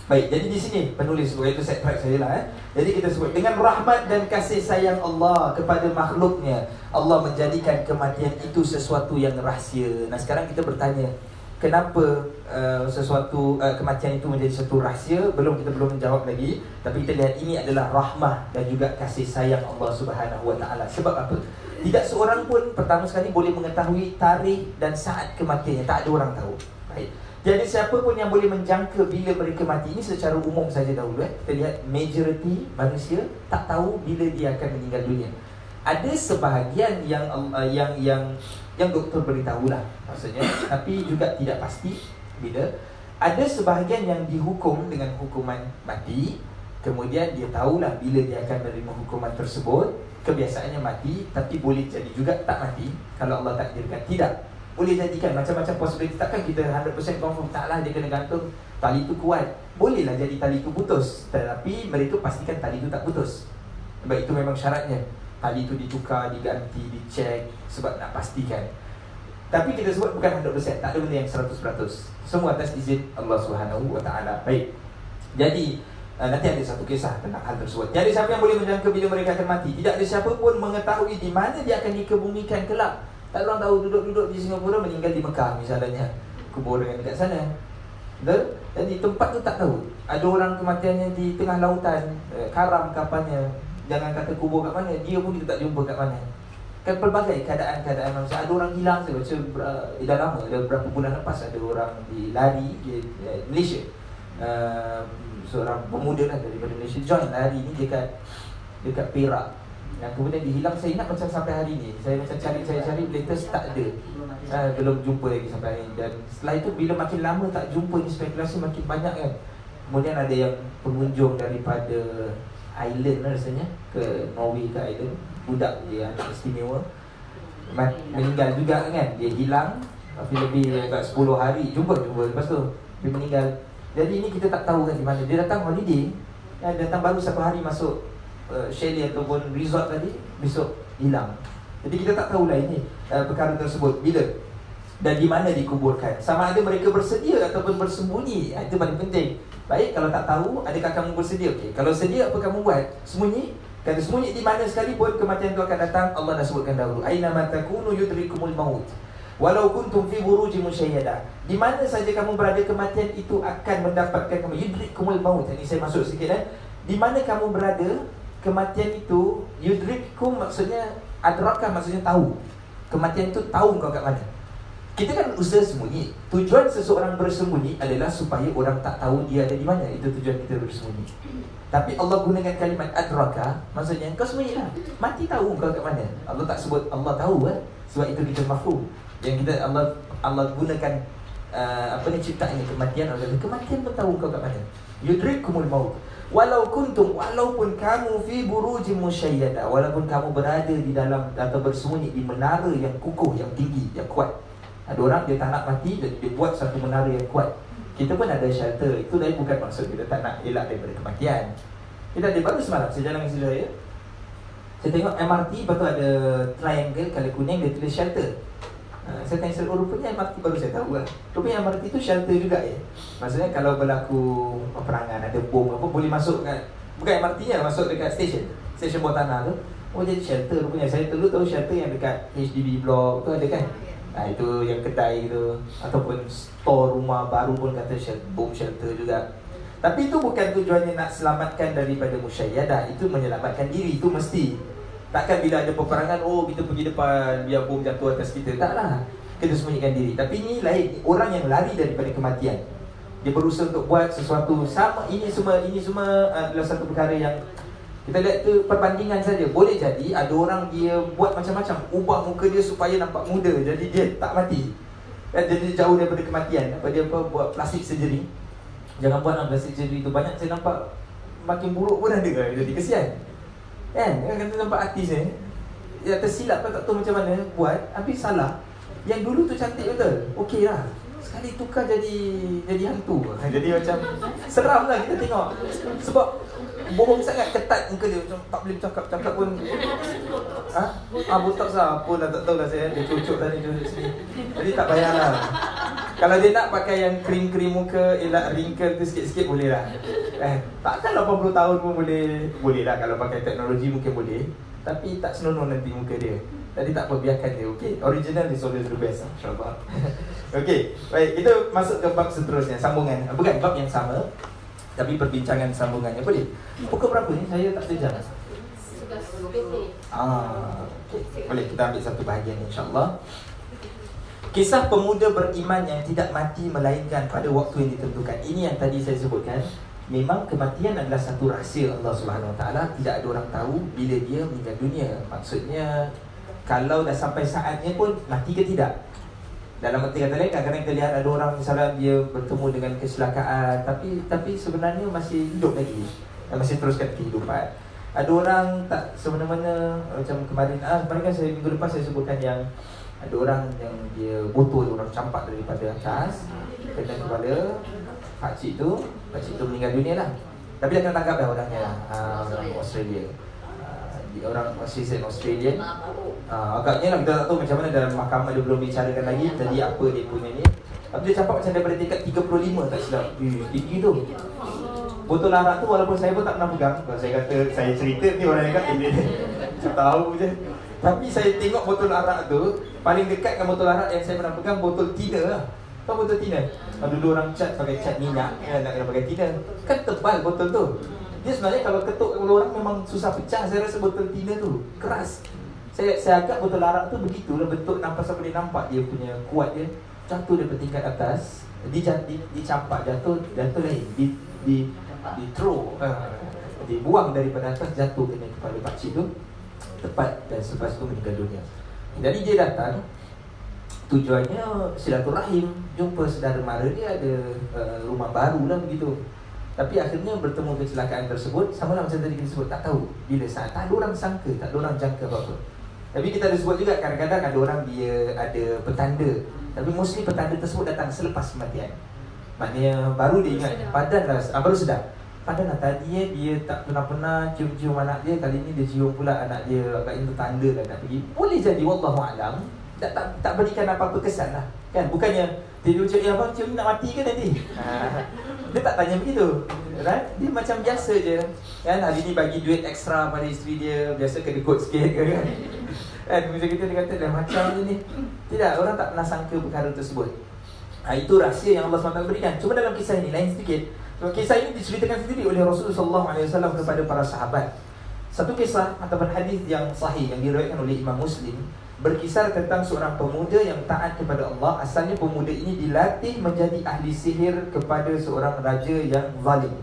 Baik, jadi di sini penulis sebut itu set track saya lah eh. Jadi kita sebut dengan rahmat dan kasih sayang Allah kepada makhluknya, Allah menjadikan kematian itu sesuatu yang rahsia. Nah, sekarang kita bertanya, kenapa uh, sesuatu uh, kematian itu menjadi satu rahsia? Belum kita belum menjawab lagi, tapi kita lihat ini adalah rahmah dan juga kasih sayang Allah Subhanahu Wa Taala. Sebab apa? Tidak seorang pun pertama sekali boleh mengetahui tarikh dan saat kematiannya. Tak ada orang tahu. Baik. Jadi siapa pun yang boleh menjangka bila mereka mati ini secara umum saja dahulu eh. Kita lihat majoriti manusia tak tahu bila dia akan meninggal dunia. Ada sebahagian yang uh, yang yang yang doktor beritahu lah maksudnya. Tapi juga tidak pasti bila ada sebahagian yang dihukum dengan hukuman mati kemudian dia tahulah bila dia akan menerima hukuman tersebut kebiasaannya mati tapi boleh jadi juga tak mati. Kalau Allah takdirkan tidak. Boleh jadikan macam-macam possibility. Takkan kita 100% confirm taklah dia kena gantung tali tu kuat. Bolehlah jadi tali tu putus tetapi mereka pastikan tali tu tak putus. Sebab itu memang syaratnya. Tali tu ditukar diganti dicek sebab nak pastikan tapi kita sebut bukan 100% tak ada benda yang 100% semua atas izin Allah Subhanahu wa taala baik jadi uh, nanti ada satu kisah tentang hal tersebut jadi siapa yang boleh menjangka bila mereka akan mati tidak ada siapa pun mengetahui di mana dia akan dikebumikan kelak tak orang tahu duduk-duduk di Singapura meninggal di Mekah misalnya. Kuburan dekat sana. Dan, dan di tempat tu tak tahu. Ada orang kematiannya di tengah lautan, eh, karam kapalnya. Jangan kata kubur kat mana, dia pun kita tak jumpa kat mana. Kan pelbagai keadaan-keadaan manusia. Ada orang hilang saya baca uh, dah lama, ada beberapa bulan lepas ada orang di lari di uh, Malaysia. Uh, seorang pemuda lah daripada Malaysia join lari ni dekat dekat Perak. Yang kemudian dihilang saya ingat macam sampai hari ni. Saya macam cari saya cari latest tak ada uh, belum jumpa lagi sampai hari ni. Dan setelah itu bila makin lama tak jumpa ni spekulasi makin banyak kan. Kemudian ada yang pengunjung daripada island lah rasanya ke Norway ke island budak dia anak istimewa meninggal juga kan dia hilang tapi lebih dekat 10 hari jumpa jumpa lepas tu dia meninggal jadi ini kita tak tahu kan di mana dia datang holiday dan datang baru satu hari masuk uh, chalet ataupun resort tadi besok hilang. Jadi kita tak tahulah ini uh, perkara tersebut bila dan di mana dikuburkan. Sama ada mereka bersedia ataupun bersembunyi. Ha, itu paling penting. Baik, kalau tak tahu, adakah kamu bersedia? Okey, kalau sedia apa kamu buat? Sembunyi. Kalau sembunyi di mana sekalipun kematian itu akan datang, Allah dah sebutkan dahulu. Aina ma takunu yudrikumul maut. Walau kuntum fi buruji musyayyada. Di mana saja kamu berada kematian itu akan mendapatkan kamu yudrikumul maut. Ini saya masuk sikit eh. Di mana kamu berada, kematian itu yudrikkum maksudnya adraka maksudnya tahu. Kematian itu tahu kau kat mana. Kita kan usaha sembunyi. Tujuan seseorang bersembunyi adalah supaya orang tak tahu dia ada di mana. Itu tujuan kita bersembunyi. Tapi Allah gunakan kalimat adraka maksudnya kau sembunyilah. Mati tahu kau kat mana. Allah tak sebut Allah tahu eh. Sebab itu kita mafhum. Yang kita Allah Allah gunakan uh, apa ni cipta ini kematian Allah. Kematian pun tahu kau kat mana. Yudrikumul maut. Walau kuntum walaupun kamu fi buruji musyayyada walaupun kamu berada di dalam atau bersembunyi di menara yang kukuh yang tinggi yang kuat. Ada orang dia tak nak mati dia, dia buat satu menara yang kuat. Kita pun ada shelter. Itu lain bukan maksud kita tak nak elak daripada kematian. Kita ada baru semalam saya jalan dengan saya. Saya tengok MRT tu ada triangle kalau kuning dia tulis shelter. Ha, saya tanya saya, oh rupanya MRT baru saya tahu lah Rupanya MRT itu shelter juga ya Maksudnya kalau berlaku peperangan, ada bom apa Boleh masuk kan Bukan MRT-nya, masuk dekat stesen Stesen bawah tanah tu Oh jadi shelter rupanya Saya dulu tahu shelter yang dekat HDB block tu ada kan Nah itu yang kedai tu Ataupun store rumah baru pun kata bom shelter juga. Tapi itu bukan tujuannya nak selamatkan daripada musyayadah. Itu menyelamatkan diri, itu mesti. Takkan bila ada peperangan Oh kita pergi depan Biar bom jatuh atas kita. Taklah Kita sembunyikan diri. Tapi ini lain. Orang yang lari daripada kematian. Dia berusaha untuk buat sesuatu. Sama Ini semua Ini semua adalah satu perkara yang Kita lihat tu Perbandingan saja. Boleh jadi Ada orang dia Buat macam-macam Ubah muka dia Supaya nampak muda Jadi dia tak mati. Dan jadi jauh daripada kematian. Apa dia apa? Buat plastik surgery. Jangan buat lah plastik surgery tu. Banyak saya nampak Makin buruk pun ada Jadi kesian. Kan? Kan kata nampak artis ni Ya tersilap kan tak tahu macam mana buat. Habis salah. Yang dulu tu cantik betul. Okey lah. Sekali tukar jadi jadi hantu. [laughs] Jadi macam seram lah kita tengok. Sebab bohong sangat ketat muka dia. Macam tak boleh bercakap-cakap pun. Ha? Ah, botox lah. Apa lah tak tahu lah saya. Dia cucuk tadi cucuk sini. Jadi tak payah lah. Kalau dia nak pakai yang krim-krim muka Elak wrinkle tu sikit-sikit boleh lah. Eh, Takkan 80 tahun pun boleh. Boleh lah kalau pakai teknologi mungkin boleh. Tapi tak senonoh nanti muka dia. Jadi tak apa biarkan dia okay Original is always the best InsyaAllah. [laughs] Okay Baik. Kita masuk ke bab seterusnya. Sambungan. Bukan bab yang sama tapi perbincangan sambungannya boleh. Pukul berapa ni? Saya tak sejam. Ah, okay. boleh kita ambil satu bahagian insya-Allah. Kisah pemuda beriman yang tidak mati melainkan pada waktu yang ditentukan. Ini yang tadi saya sebutkan. Memang kematian adalah satu rahsia Allah Subhanahu Wa Taala. Tidak ada orang tahu bila dia meninggal dunia. Maksudnya kalau dah sampai saatnya pun mati ke tidak? Dalam arti kata lain kadang-kadang kita lihat ada orang misalnya dia bertemu dengan kecelakaan tapi tapi sebenarnya masih hidup lagi dan masih teruskan kehidupan. Ada orang tak semena-mena macam kemarin ah kemarin kan saya minggu lepas saya sebutkan yang ada orang yang dia botol orang campak daripada atas kena kepala pak cik tu, pak cik tu meninggal dunia lah. Tapi dah kena tangkap dah orangnya ah, orang Australia orang citizen Australia. Uh, agaknya lah kita tak tahu macam mana dalam mahkamah dia belum bicarakan lagi jadi apa dia punya ni. Tapi dia campak macam daripada tingkat 35 tak silap. Eh, tinggi tu. Botol arak tu walaupun saya pun tak pernah pegang. Kalau saya kata saya cerita ni orang yang kata dia. [laughs] Saya tahu je. Tapi saya tengok botol arak tu paling dekat dengan botol arak yang saya pernah pegang botol tina lah. Tahu botol tina? Dulu orang cat pakai cat minyak kan nak kena pakai tina. Kan tebal botol tu. Dia sebenarnya kalau ketuk orang memang susah pecah. Saya rasa botol tina tu keras. Saya saya agak botol arak tu begitulah bentuk nampak saya boleh nampak. Dia punya kuat dia Jatuh dari tingkat atas. Dia di, dicampak jatuh jatuh lain. Di di di throw uh, dibuang daripada atas jatuh kena kepala pakcik tu. Tepat dan selepas tu meninggal dunia. Jadi dia datang. Tujuannya silaturahim. Jumpa saudara mara dia ada uh, rumah baru lah begitu tapi akhirnya bertemu kecelakaan tersebut Sama lah macam tadi kita sebut Tak tahu bila saat. Tak ada orang sangka Tak ada orang jangka apa-apa. Tapi kita ada sebut juga Kadang-kadang ada orang dia Ada petanda. Tapi mostly petanda tersebut Datang selepas kematian. Maknanya baru dia ingat Padan lah ah, Baru sedar Padan lah tadi eh, dia tak pernah-pernah Cium-cium anak dia Kali ni dia cium pula anak dia Agak itu tanda lah nak pergi. Boleh jadi Wallahualam tak, tak, tak berikan apa-apa kesan lah. Kan? Bukannya Dia ucap Ya abang cium nak mati ke nanti [laughs] Dia tak tanya begitu right? Dia macam biasa je. Kan? Hari ni bagi duit ekstra pada isteri dia Biasa kena kot sikit ke kan? [laughs] Kan macam kita dia kata dah macam ni Tidak orang tak pernah sangka perkara tersebut. Ha, Itu rahsia yang Allah SWT berikan. Cuma dalam kisah ini lain sedikit. Kisah ini diceritakan sendiri oleh Rasulullah SAW kepada para sahabat. Satu kisah ataupun hadis yang sahih Yang diriwayatkan oleh Imam Muslim berkisar tentang seorang pemuda yang taat kepada Allah. Asalnya pemuda ini dilatih menjadi ahli sihir kepada seorang raja yang zalim.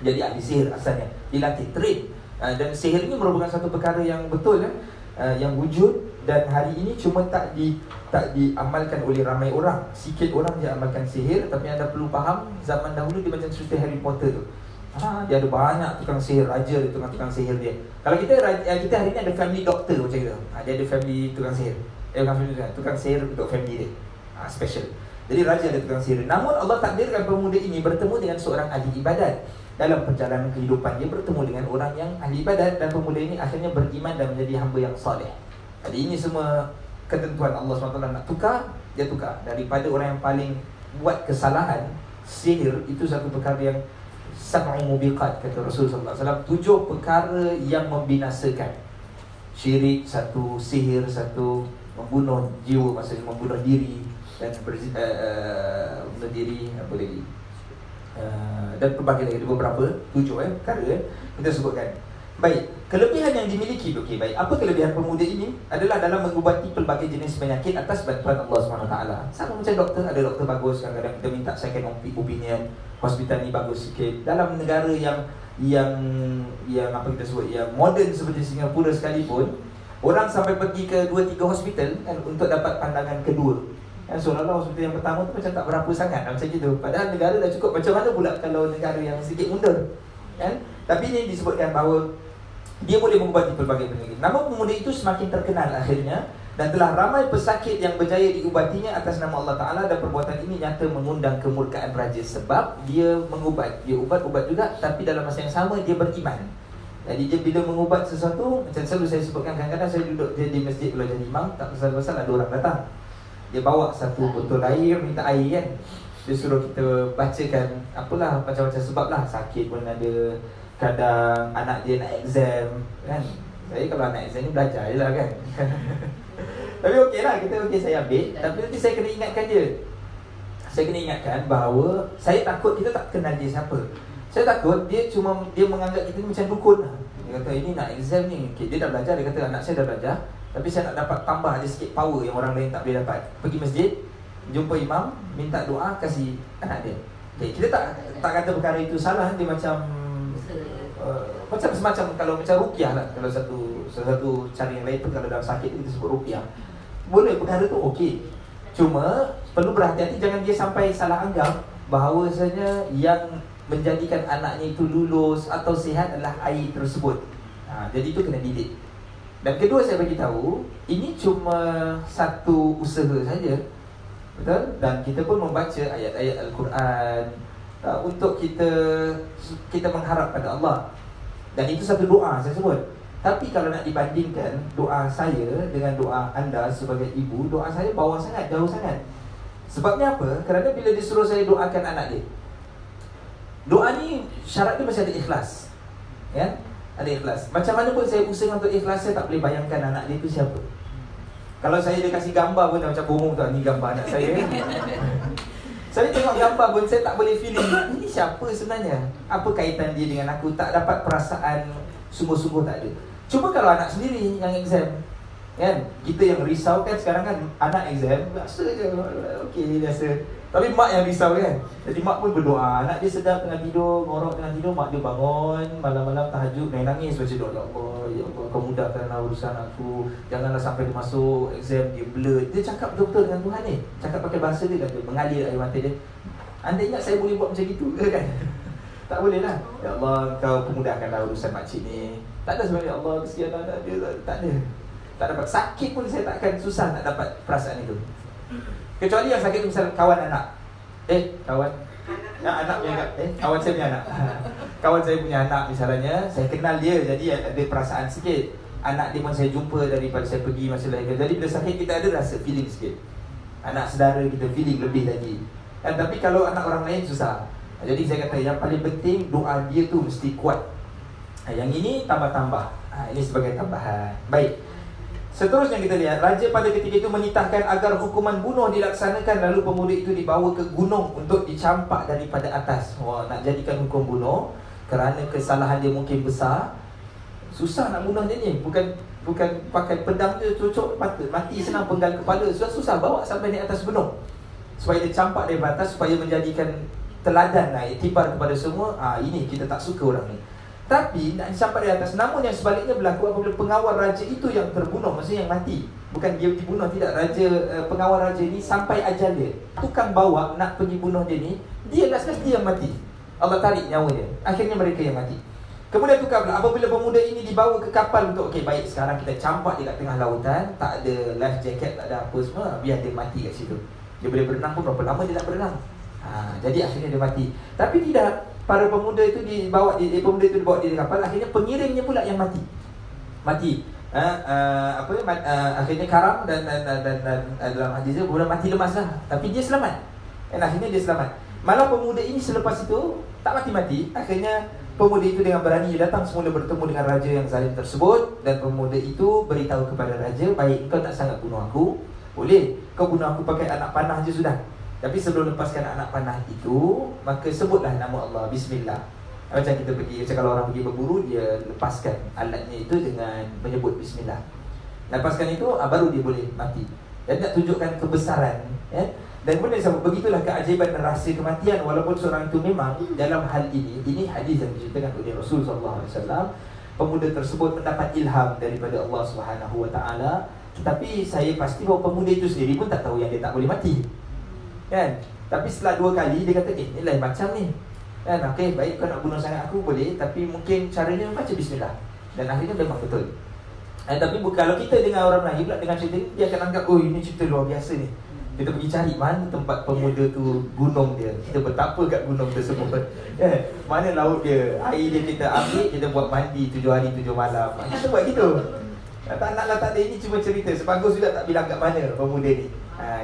Jadi ahli sihir asalnya dilatih train. Uh, dan sihir ini merupakan satu perkara yang betul ya yang wujud. Dan hari ini cuma tak di tak diamalkan oleh ramai orang. Sikit orang dia amalkan sihir tapi anda perlu faham zaman dahulu dia macam cerita Harry Potter tu Ha, dia ada banyak tukang sihir raja dia tukang-tukang sihir dia. Kalau kita kita hari ni ada family doctor macam gitu. Ha, dia ada family tukang sihir. Eh bukan family tukang, tukang sihir untuk family dia. Ha, special. Jadi raja ada tukang sihir. Namun Allah takdirkan pemuda ini bertemu dengan seorang ahli ibadat. Dalam perjalanan kehidupan dia bertemu dengan orang yang ahli ibadat dan pemuda ini akhirnya beriman dan menjadi hamba yang soleh. Jadi ini semua ketentuan Allah SWT nak tukar, dia tukar. Daripada orang yang paling buat kesalahan, sihir itu satu perkara yang sab'u mubiqat kata Rasul sallallahu alaihi wasallam. Tujuh perkara yang membinasakan. Syirik satu. Sihir satu. Membunuh jiwa maksudnya membunuh diri dan ber, uh, uh, membunuh diri apa lagi? Uh, dan pelbagai lagi. Beberapa. Tujuh eh. Perkara eh kita sebutkan. Baik, kelebihan yang dimiliki okey baik. Apa kelebihan pemuda ini? Adalah dalam mengubati pelbagai jenis penyakit atas bantuan Allah SWT. Sama macam doktor, ada doktor bagus kadang-kadang kita minta second opinion, hospital ni bagus sikit. Dalam negara yang yang yang apa kita sebut yang moden seperti Singapura sekalipun, orang sampai pergi ke 2 3 hospital kan untuk dapat pandangan kedua. Kan seolah-olah hospital yang pertama tu macam tak berapa sangat macam gitu. Padahal negara dah cukup. Macam mana pula kalau negara yang sedikit mundur? Kan? Tapi ini disebutkan bahawa dia boleh mengubati pelbagai penyakit. Nama pemuda itu semakin terkenal akhirnya dan telah ramai pesakit yang berjaya diubatinya atas nama Allah Ta'ala dan perbuatan ini nyata mengundang kemurkaan raja sebab dia mengubat, dia ubat-ubat juga tapi dalam masa yang sama dia beriman. Jadi dia bila mengubat sesuatu macam selalu saya sebutkan kadang-kadang saya duduk dia di masjid kalau jadi imam tak pasal-pasal ada orang datang. Dia bawa satu botol air minta air kan. Dia suruh kita bacakan apalah macam-macam sebab lah sakit pun ada kadang anak dia nak exam kan? Saya kalau anak exam ni belajar je lah kan? [laughs] Tapi okey lah kita okey saya ambil. Tapi nanti saya kena ingatkan dia. Saya kena ingatkan bahawa Saya takut kita tak kenal dia siapa. Saya takut dia cuma Dia menganggap kita ni macam dukun lah. Dia kata ini nak exam ni. Okay, Dia dah belajar Dia kata anak saya dah belajar. Tapi saya nak dapat tambah ada sikit power Yang orang lain tak boleh dapat. Pergi masjid Jumpa imam Minta doa Kasih anak dia. Okay, Kita tak tak kata perkara itu salah. Dia macam uh, Macam semacam Kalau macam rupiah lah Kalau satu satu cara yang lain tu Kalau dalam sakit tu kita sebut rupiah boleh perkara tu okey. Cuma perlu berhati-hati jangan dia sampai salah anggap bahawasanya yang menjadikan anaknya itu lulus atau sihat adalah air tersebut. Ha, jadi itu kena didik. Dan kedua saya bagi tahu, ini cuma satu usaha saja. Betul? Dan kita pun membaca ayat-ayat Al-Quran uh, untuk kita kita mengharap pada Allah. Dan itu satu doa saya sebut. Tapi kalau nak dibandingkan doa saya dengan doa anda sebagai ibu, doa saya bawah sangat, jauh sangat. Sebabnya apa? Kerana bila disuruh saya doakan anak dia. Doa ni syarat dia mesti ada ikhlas. Ya? Ada ikhlas. Macam mana pun saya usaha untuk ikhlas, saya tak boleh bayangkan anak dia tu siapa. Kalau saya dia kasih gambar pun macam bohong tu, ni gambar anak saya. [laughs] saya tengok gambar pun saya tak boleh feeling ini siapa sebenarnya? Apa kaitan dia dengan aku? Tak dapat perasaan sungguh-sungguh tak ada. Cuba kalau anak sendiri yang exam kan kita yang risau kan sekarang kan anak exam biasa je okey biasa tapi mak yang risau kan? Jadi mak pun berdoa. Anak dia sedar tengah tidur ngorok tengah tidur mak dia bangun malam-malam tahajud main nangis. Baca doa ya Allah ya Allah kau mudahkanlah urusan aku. Janganlah sampai dia masuk exam dia blur. Dia cakap betul-betul dengan Tuhan ni. Cakap pakai bahasa dia kata mengalir air mata dia. Anda ingat saya boleh buat macam itu ke kan? [laughs] Tak boleh lah. Ya Allah kau pemudahkanlah urusan makcik ni. Tak ada sebenarnya Allah kesian anak dia. Tak ada. Tak dapat. Sakit pun saya takkan susah nak dapat perasaan itu. Kecuali yang sakit tu misal kawan anak. Eh, kawan Ya, anak punya eh kawan saya punya anak. kawan saya punya anak [laughs] misalnya, saya kenal dia jadi ada perasaan sikit. Anak dia pun saya jumpa daripada saya pergi masa lahir. Jadi bila sakit kita ada rasa feeling sikit. Anak saudara kita feeling lebih lagi. Dan tapi kalau anak orang lain susah. Jadi saya kata yang paling penting doa dia tu mesti kuat yang ini tambah-tambah. Ha, ini sebagai tambahan. Baik. Seterusnya kita lihat raja pada ketika itu menitahkan agar hukuman bunuh dilaksanakan lalu pemuda itu dibawa ke gunung untuk dicampak daripada atas. Wah, nak jadikan hukum bunuh kerana kesalahan dia mungkin besar. Susah nak bunuh dia ni. Bukan bukan pakai pedang je cocok mati, mati senang penggal kepala. Susah susah bawa sampai di atas gunung. Supaya dia campak dari atas supaya menjadikan teladan lah, itibar kepada semua. Ah ini kita tak suka orang ni. Tapi nak sampai di atas Namun yang sebaliknya berlaku apabila pengawal raja itu yang terbunuh Maksudnya yang mati. Bukan dia dibunuh tidak. Raja uh, pengawal raja ini sampai ajal dia. Tukang bawa nak pergi bunuh dia ni Dia last last dia yang mati. Allah tarik nyawa dia. Akhirnya mereka yang mati. Kemudian tukar pula Apabila pemuda ini dibawa ke kapal untuk Okey baik sekarang kita campak dia kat tengah lautan Tak ada life jacket tak ada apa semua Biar dia mati kat situ. Dia boleh berenang pun berapa lama dia nak berenang? Ha, Jadi akhirnya dia mati. Tapi tidak para pemuda itu dibawa di, di pemuda itu dibawa di kapal. Akhirnya pengirimnya pula yang mati. Mati. Ha, uh, apa uh, akhirnya karam dan dan dan, dan, dan dalam hadis bukan mati lemas lah. Tapi dia selamat. Dan akhirnya dia selamat. Malah pemuda ini selepas itu tak mati-mati. Akhirnya pemuda itu dengan berani dia datang semula bertemu dengan raja yang zalim tersebut. Dan pemuda itu beritahu kepada raja baik kau tak sangat bunuh aku. Boleh. Kau bunuh aku pakai anak panah je sudah tapi sebelum lepaskan anak panah itu Maka sebutlah nama Allah Bismillah. Macam kita pergi Macam kalau orang pergi berburu Dia lepaskan alatnya itu Dengan menyebut Bismillah. Lepaskan itu ah, Baru dia boleh mati. Dan nak tunjukkan kebesaran ya? Dan boleh sama Begitulah keajaiban dan rahsia kematian. Walaupun seorang itu memang Dalam hal ini Ini hadis yang diceritakan oleh Rasulullah SAW Pemuda tersebut mendapat ilham Daripada Allah SWT Tetapi saya pasti bahawa pemuda itu sendiri pun tak tahu Yang dia tak boleh mati Kan? Tapi setelah dua kali dia kata, "Eh, ni lain macam ni." Kan? Okey, baik kau nak bunuh sangat aku boleh, tapi mungkin caranya baca bismillah. Dan akhirnya memang betul. Eh, tapi kalau kita dengan orang Melayu pula dengan cerita dia akan anggap oh ini cerita luar biasa ni. Kita pergi cari mana tempat pemuda tu gunung dia. Kita bertapa kat gunung tersebut. Eh, mana laut dia? Air dia kita ambil, kita buat mandi tujuh hari tujuh malam. Kita buat gitu. Tak nak lah tak ada ini cuma cerita. Sebagus juga tak bilang kat mana pemuda ni.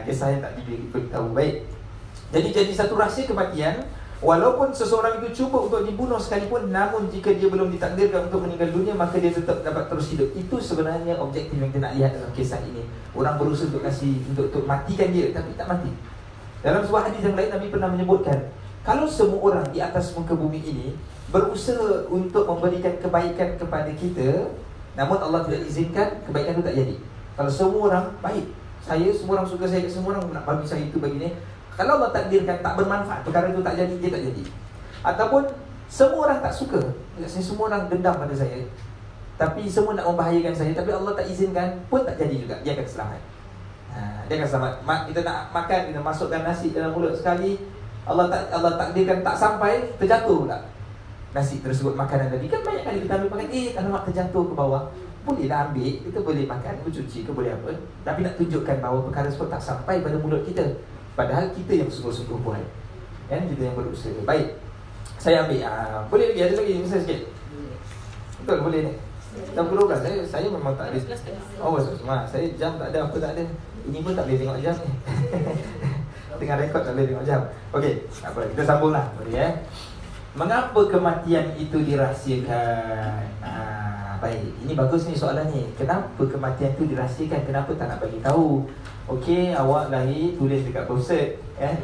Kisah yang tak diberitahu. Baik. Jadi jadi satu rahsia kematian Walaupun seseorang itu cuba untuk dibunuh sekalipun Namun jika dia belum ditakdirkan untuk meninggal dunia Maka dia tetap dapat terus hidup Itu sebenarnya objektif yang kita nak lihat dalam kisah ini Orang berusaha untuk kasih untuk, untuk matikan dia Tapi tak mati Dalam sebuah hadis yang lain Nabi pernah menyebutkan Kalau semua orang di atas muka bumi ini Berusaha untuk memberikan kebaikan kepada kita Namun Allah tidak izinkan Kebaikan itu tak jadi Kalau semua orang baik Saya semua orang suka saya Semua orang nak bagi saya itu begini kalau Allah takdirkan tak bermanfaat Perkara itu tak jadi, dia tak jadi. Ataupun semua orang tak suka. Saya, Semua orang dendam pada saya. Tapi semua nak membahayakan saya Tapi Allah tak izinkan pun tak jadi juga. Dia akan selamat. Ha, Dia akan selamat. Kita nak makan, kita masukkan nasi dalam mulut sekali. Allah tak Allah takdirkan tak sampai Terjatuh pula. Nasi tersebut makanan tadi. Kan banyak kali kita ambil makan. Eh kalau mak terjatuh ke bawah Bolehlah ambil Kita boleh makan, bercuci ke boleh apa Tapi nak tunjukkan bahawa perkara tersebut tak sampai pada mulut kita. Padahal kita yang sungguh-sungguh buat. Kan? Kita yang berusaha. Baik. Saya ambil uh, Boleh lagi? Ada lagi Masa sikit? Betul boleh ni? Dah puluh belas saya, saya memang tak ada. Oh semua Saya jam tak ada Apa tak ada. Ini pun tak boleh tengok jam ni. [laughs] Tengah rekod tak boleh tengok jam. Okey Apa Kita sambung lah. Boleh eh? Mengapa kematian itu dirahsiakan? Ah, Baik. Ini bagus ni soalan ni. Kenapa kematian itu dirahsiakan? Kenapa tak nak bagi tahu? Okey, awak lahir tulis dekat poster eh.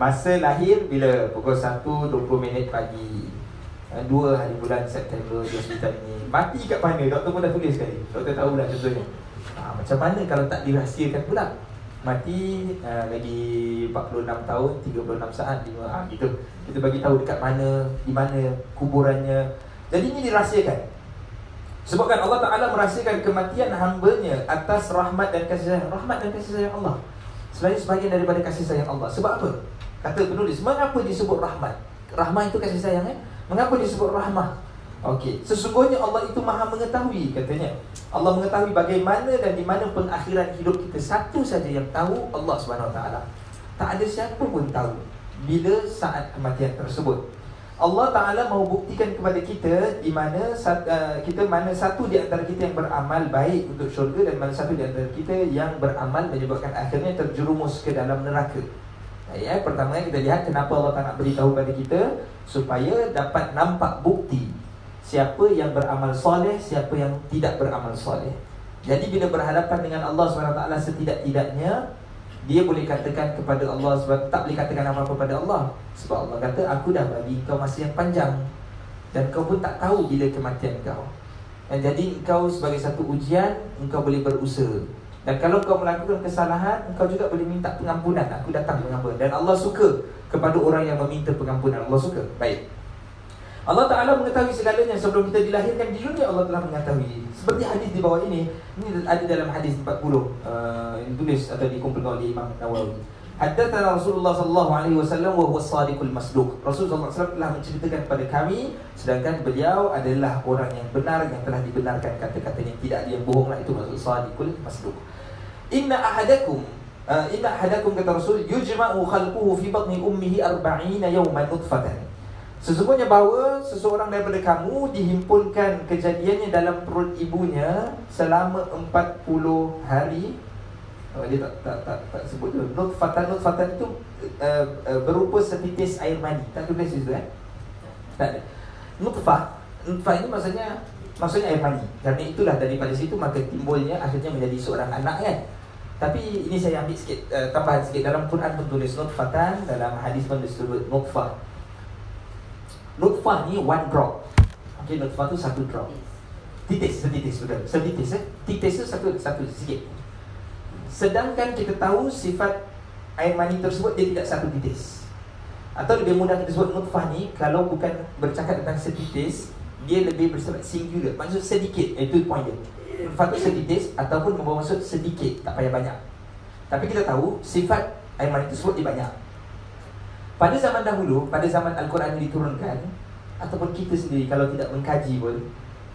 Masa lahir bila? Pukul 1.20 minit pagi. 2 eh, hari bulan September di hospital ini Mati kat mana? Doktor pun dah tulis sekali. Doktor tahu lah contohnya. Ha, Macam mana kalau tak dirahsiakan pula? Mati uh, lagi 46 tahun, 36 saat 5, ha, gitu. Kita bagi tahu dekat mana, di mana kuburannya. Jadi ini dirahsiakan Sebabkan Allah Ta'ala merahsiakan kematian hambanya atas rahmat dan kasih sayang Rahmat dan kasih sayang Allah Selain sebagian daripada kasih sayang Allah Sebab apa? Kata penulis, mengapa disebut rahmat? Rahmat itu kasih sayang eh? Mengapa disebut rahmat? Okey, sesungguhnya Allah itu maha mengetahui katanya Allah mengetahui bagaimana dan di mana pengakhiran hidup kita Satu saja yang tahu Allah Subhanahu Taala. Tak ada siapa pun tahu Bila saat kematian tersebut Allah Ta'ala mau buktikan kepada kita Di mana uh, kita mana satu di antara kita yang beramal baik untuk syurga Dan mana satu di antara kita yang beramal Menyebabkan akhirnya terjerumus ke dalam neraka. Ya, Pertama kita lihat kenapa Allah Ta'ala beritahu kepada kita Supaya dapat nampak bukti Siapa yang beramal soleh Siapa yang tidak beramal soleh. Jadi bila berhadapan dengan Allah SWT Setidak-tidaknya dia boleh katakan kepada Allah sebab tak boleh katakan apa-apa kepada Allah. Sebab Allah kata aku dah bagi kau masa yang panjang dan kau pun tak tahu bila kematian kau. Dan jadi kau sebagai satu ujian engkau boleh berusaha. Dan kalau kau melakukan kesalahan engkau juga boleh minta pengampunan. Aku datang mengampun dan Allah suka kepada orang yang meminta pengampunan. Allah suka. Baik Allah Ta'ala mengetahui segalanya sebelum kita dilahirkan di dunia Allah telah mengetahui Seperti hadis di bawah ini Ini ada dalam hadis 40 uh, Yang ditulis atau dikumpulkan oleh Imam Nawawi Haddathana Rasulullah sallallahu alaihi wasallam wa huwa sadiqul masduq. Rasulullah sallallahu telah menceritakan kepada kami sedangkan beliau adalah orang yang benar yang telah dibenarkan kata-katanya tidak yang bohonglah itu maksud sadiqul masduq. Inna ahadakum uh, inna ahadakum kata Rasul yujma'u khalquhu fi batni ummihi 40 yawman nutfatan. Sesungguhnya bahawa seseorang daripada kamu dihimpunkan kejadiannya dalam perut ibunya selama 40 hari. Oh, dia tak tak tak, tak sebut tu. Nutfatan nutfatan itu uh, uh, berupa setitis air mani. Tak tulis situ eh? Tak ada. Nutfah, nutfah ini maksudnya maksudnya air mani. Kerana itulah daripada situ maka timbulnya akhirnya menjadi seorang anak kan. Tapi ini saya ambil sikit uh, tambahan sikit dalam Quran pun tulis nutfatan dalam hadis pun disebut nutfah. Nutfah ni one drop. Okay, nutfah tu satu drop. Titis, setitis, betul. Setitis, eh? Titis tu satu, satu sikit. Sedangkan kita tahu sifat air mani tersebut Dia tidak satu titis. Atau lebih mudah kita sebut nutfah ni Kalau bukan bercakap tentang setitis Dia lebih bersifat singular. Maksud sedikit, itu point dia. Nutfah tu setitis Ataupun membawa maksud sedikit Tak payah banyak. Tapi kita tahu sifat air mani tersebut dia banyak pada zaman dahulu, pada zaman Al-Quran ini diturunkan Ataupun kita sendiri kalau tidak mengkaji pun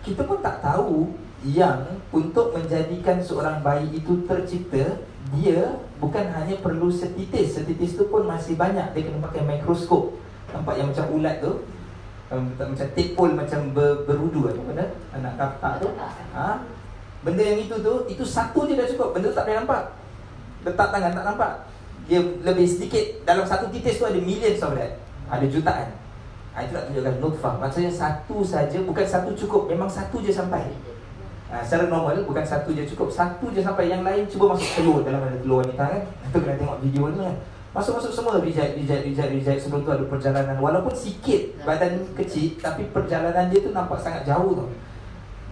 Kita pun tak tahu yang untuk menjadikan seorang bayi itu tercipta dia bukan hanya perlu setitis. Setitis tu pun masih banyak. Dia kena pakai mikroskop. Nampak yang macam ulat tu? Macam tepol macam ber, berudu apa benda? Anak kapak tu. Ha? benda yang itu tu itu satu je dah cukup. Benda tu tak boleh nampak. Letak tangan tak nampak dia lebih sedikit dalam satu titis tu ada millions of that ada jutaan. Ha, itu nak tunjukkan nutfah. Maksudnya satu saja bukan satu cukup. Memang satu je sampai. Ha, secara normal bukan satu je cukup. Satu je sampai. Yang lain cuba masuk telur. Dalam ada telur wanita kan. Itu kena tengok video ni kan. Masuk-masuk semua. Reject, reject, reject, reject. Sebelum tu ada perjalanan. Walaupun sikit. Badan kecil Tapi perjalanan dia tu nampak sangat jauh tu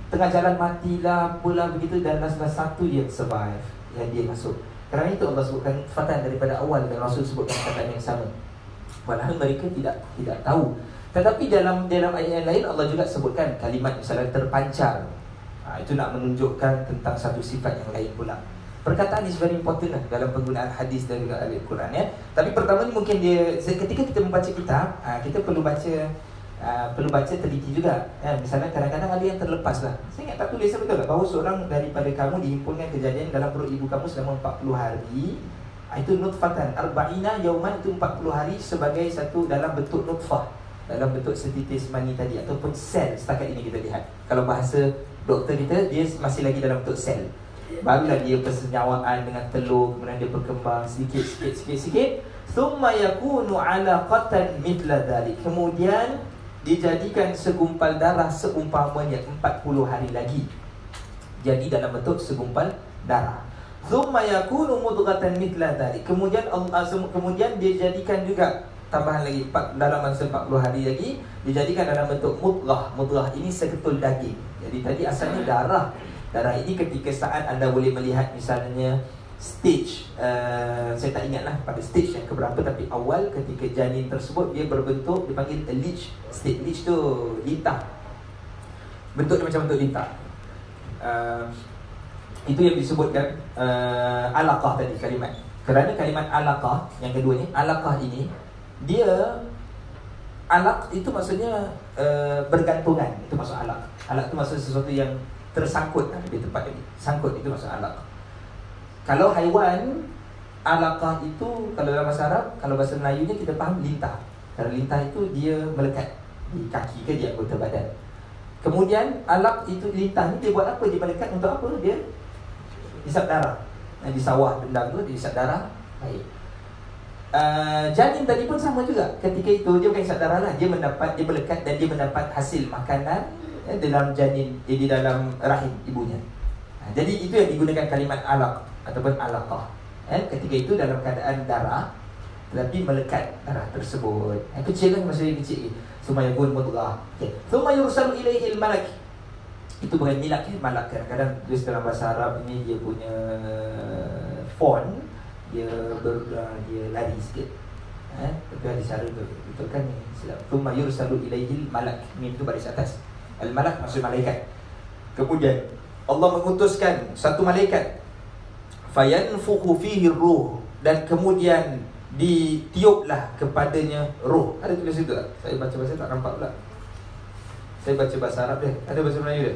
Tengah jalan matilah Apalah begitu. Dan last satu je survive. Yang dia masuk Kerana itu Allah sebutkan Fatan daripada awal Dan Rasul sebutkan kata yang sama. Walaupun mereka tidak tidak tahu. Tetapi dalam dalam ayat yang lain Allah juga sebutkan Kalimat misalnya terpancar. Ha, Itu nak menunjukkan tentang satu sifat yang lain pula. Perkataan ini very important lah dalam penggunaan hadis dan juga Al-Quran ya. Tapi pertama ni mungkin dia ketika kita membaca kitab, ha, kita perlu baca ha, perlu baca teliti juga. Ya, misalnya kadang-kadang ada yang terlepas lah. Saya ingat tak tulis betul tak bahawa seorang daripada kamu dihimpunkan kejadian dalam perut ibu kamu selama 40 hari. Ha, itu nutfatan arba'ina yauman itu 40 hari sebagai satu dalam bentuk nutfah dalam bentuk setitis mani tadi ataupun sel setakat ini kita lihat. Kalau bahasa doktor kita dia masih lagi dalam bentuk sel. Barulah dia persenyawaan dengan telur Kemudian dia berkembang sedikit, sikit, sikit, sikit Thumma yakunu alaqatan mitla dhalik Kemudian dijadikan segumpal darah seumpamanya 40 hari lagi. Jadi dalam bentuk segumpal darah. Thumma yakunu mudghatan mitla dhalik. Kemudian Allah kemudian dia jadikan juga tambahan lagi dalam masa 40 hari lagi dijadikan dalam bentuk mudghah. Mudghah ini seketul daging. Jadi tadi asalnya darah. Darah ini ketika saat anda boleh melihat misalnya stage uh, saya tak ingatlah pada stage yang keberapa tapi awal ketika janin tersebut dia berbentuk dipanggil a leech stage leech tu lintah. Bentuk dia macam bentuk lintah. Uh, itu yang disebutkan uh, alaqah tadi kalimat. Kerana kalimat alaqah yang kedua ni alaqah ini dia alaq itu maksudnya uh, bergantungan. Itu maksud alaq. Alaq itu maksud sesuatu yang tersangkut. Lebih tepat lagi sangkut itu maksud alaq kalau haiwan alaqah itu kalau dalam bahasa Arab kalau bahasa Melayu ni kita faham lintah. Kalau lintah itu dia melekat di kaki ke di anggota badan. Kemudian alaq itu lintah ni dia buat apa? Dia melekat untuk apa? Dia hisap darah. Di sawah dendang tu dia hisap darah. Baik. Uh, janin tadi pun sama juga. Ketika itu dia bukan hisap darah lah. Dia mendapat, dia melekat dan dia mendapat hasil makanan ya, dalam janin eh, di dalam rahim ibunya. Ha, jadi itu yang digunakan kalimat alaq ataupun alaqah. Eh, ketika itu dalam keadaan darah tetapi melekat darah tersebut. Yang kecil kan masih kecil. Semua yang pun mudghah. Okey. Thumma yursalu ilaihi al-malak. Itu bukan milak ya, malak kadang-kadang tulis dalam bahasa Arab ini dia punya font dia ber, dia lari sikit. Eh, tapi ada cara tu. Betul kan ni? Silap. Thumma yursalu ilaihi al-malak. Mim tu baris atas. Al-Malak maksud malaikat Kemudian Allah mengutuskan satu malaikat Fayanfuhu fihi ruh. Dan kemudian ditiuplah kepadanya roh Ada tulis itu tak? Saya baca bahasa tak nampak pula. Saya baca bahasa Arab dia. Ada bahasa Melayu dia?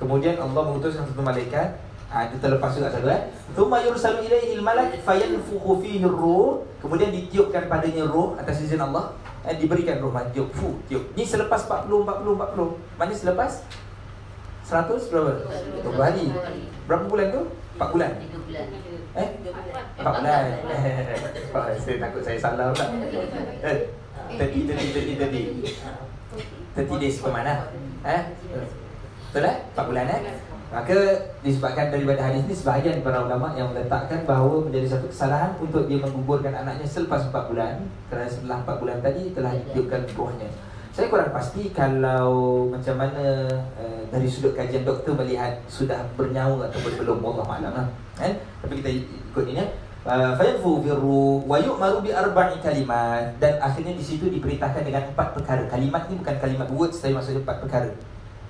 Kemudian Allah mengutuskan satu malaikat. Ha, dia terlepas juga satu eh. Thumma yursalu ilaihi al-malak fayanfukhu fihi ar-ruh. Kemudian ditiupkan padanya roh atas izin Allah. Eh, diberikan rumah tiup. Fu tiup. Ni selepas 40 40 40 mana selepas 100 berapa? 20 hari. Berapa bulan tu 4 bulan? Eh? 4 bulan. [laughs] Saya takut saya salah pula. Eh tadi tadi tadi tadi tadi days ke mana eh? Betul eh? 4 bulan eh? Maka disebabkan daripada hadis ini sebahagian para ulama yang meletakkan bahawa menjadi satu kesalahan untuk dia menguburkan anaknya selepas 4 bulan kerana setelah 4 bulan tadi telah ditiupkan buahnya. Saya kurang pasti kalau macam mana uh, dari sudut kajian doktor melihat sudah bernyawa atau belum Allah malam lah. Eh? Tapi kita ikut ini. Uh, Fayanfu birru wa yu'maru bi arba'i kalimat dan akhirnya di situ diperintahkan dengan empat perkara. Kalimat ni bukan kalimat words tapi maksudnya empat perkara.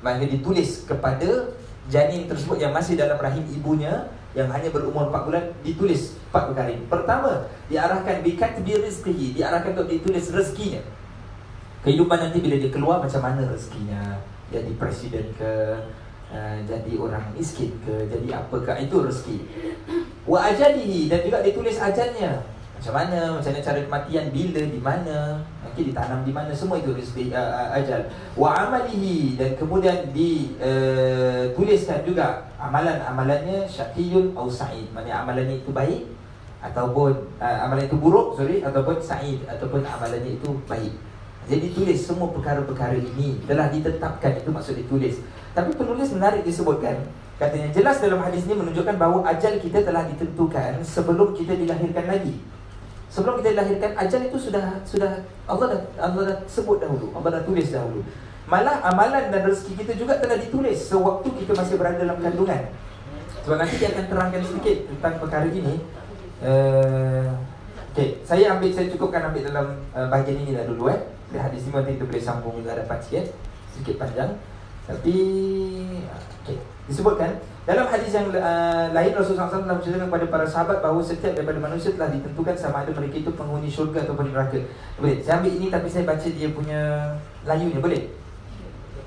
Maka ditulis kepada janin tersebut yang masih dalam rahim ibunya yang hanya berumur 4 bulan ditulis 4 perkara ini. Pertama, diarahkan bi rizqihi, diarahkan untuk ditulis rezekinya. Kehidupan nanti bila dia keluar macam mana rezekinya? Jadi presiden ke uh, jadi orang miskin ke jadi apakah itu rezeki. Wa ajalihi dan juga ditulis ajalnya macam mana macam mana cara kematian bila di mana nanti ditanam di mana semua itu rezeki uh, ajal. Wa amalihi dan kemudian dituliskan uh, juga amalan-amalannya syaqiyun atau sa'id. Maknanya amalannya itu baik ataupun uh, amalan itu buruk sorry ataupun sa'id ataupun amalannya itu baik jadi tulis semua perkara-perkara ini telah ditetapkan itu maksud ditulis tapi penulis menarik disebutkan katanya jelas dalam hadis ini menunjukkan bahawa ajal kita telah ditentukan sebelum kita dilahirkan lagi Sebelum kita dilahirkan ajal itu sudah sudah Allah dah Allah dah sebut dahulu, Allah dah tulis dahulu. Malah amalan dan rezeki kita juga telah ditulis sewaktu kita masih berada dalam kandungan. Sebab nanti dia akan terangkan sedikit tentang perkara ini. Uh, okay, saya ambil saya cukupkan ambil dalam uh, bahagian ini dah dulu eh. Di hadis ini nanti kita boleh sambung juga dapat sikit, sedikit panjang. Tapi okay, disebutkan dalam hadis yang uh, lain Rasulullah SAW telah menceritakan kepada para sahabat bahawa setiap daripada manusia telah ditentukan sama ada mereka itu penghuni syurga atau neraka. Boleh. Saya ambil ini tapi saya baca dia punya layunya boleh?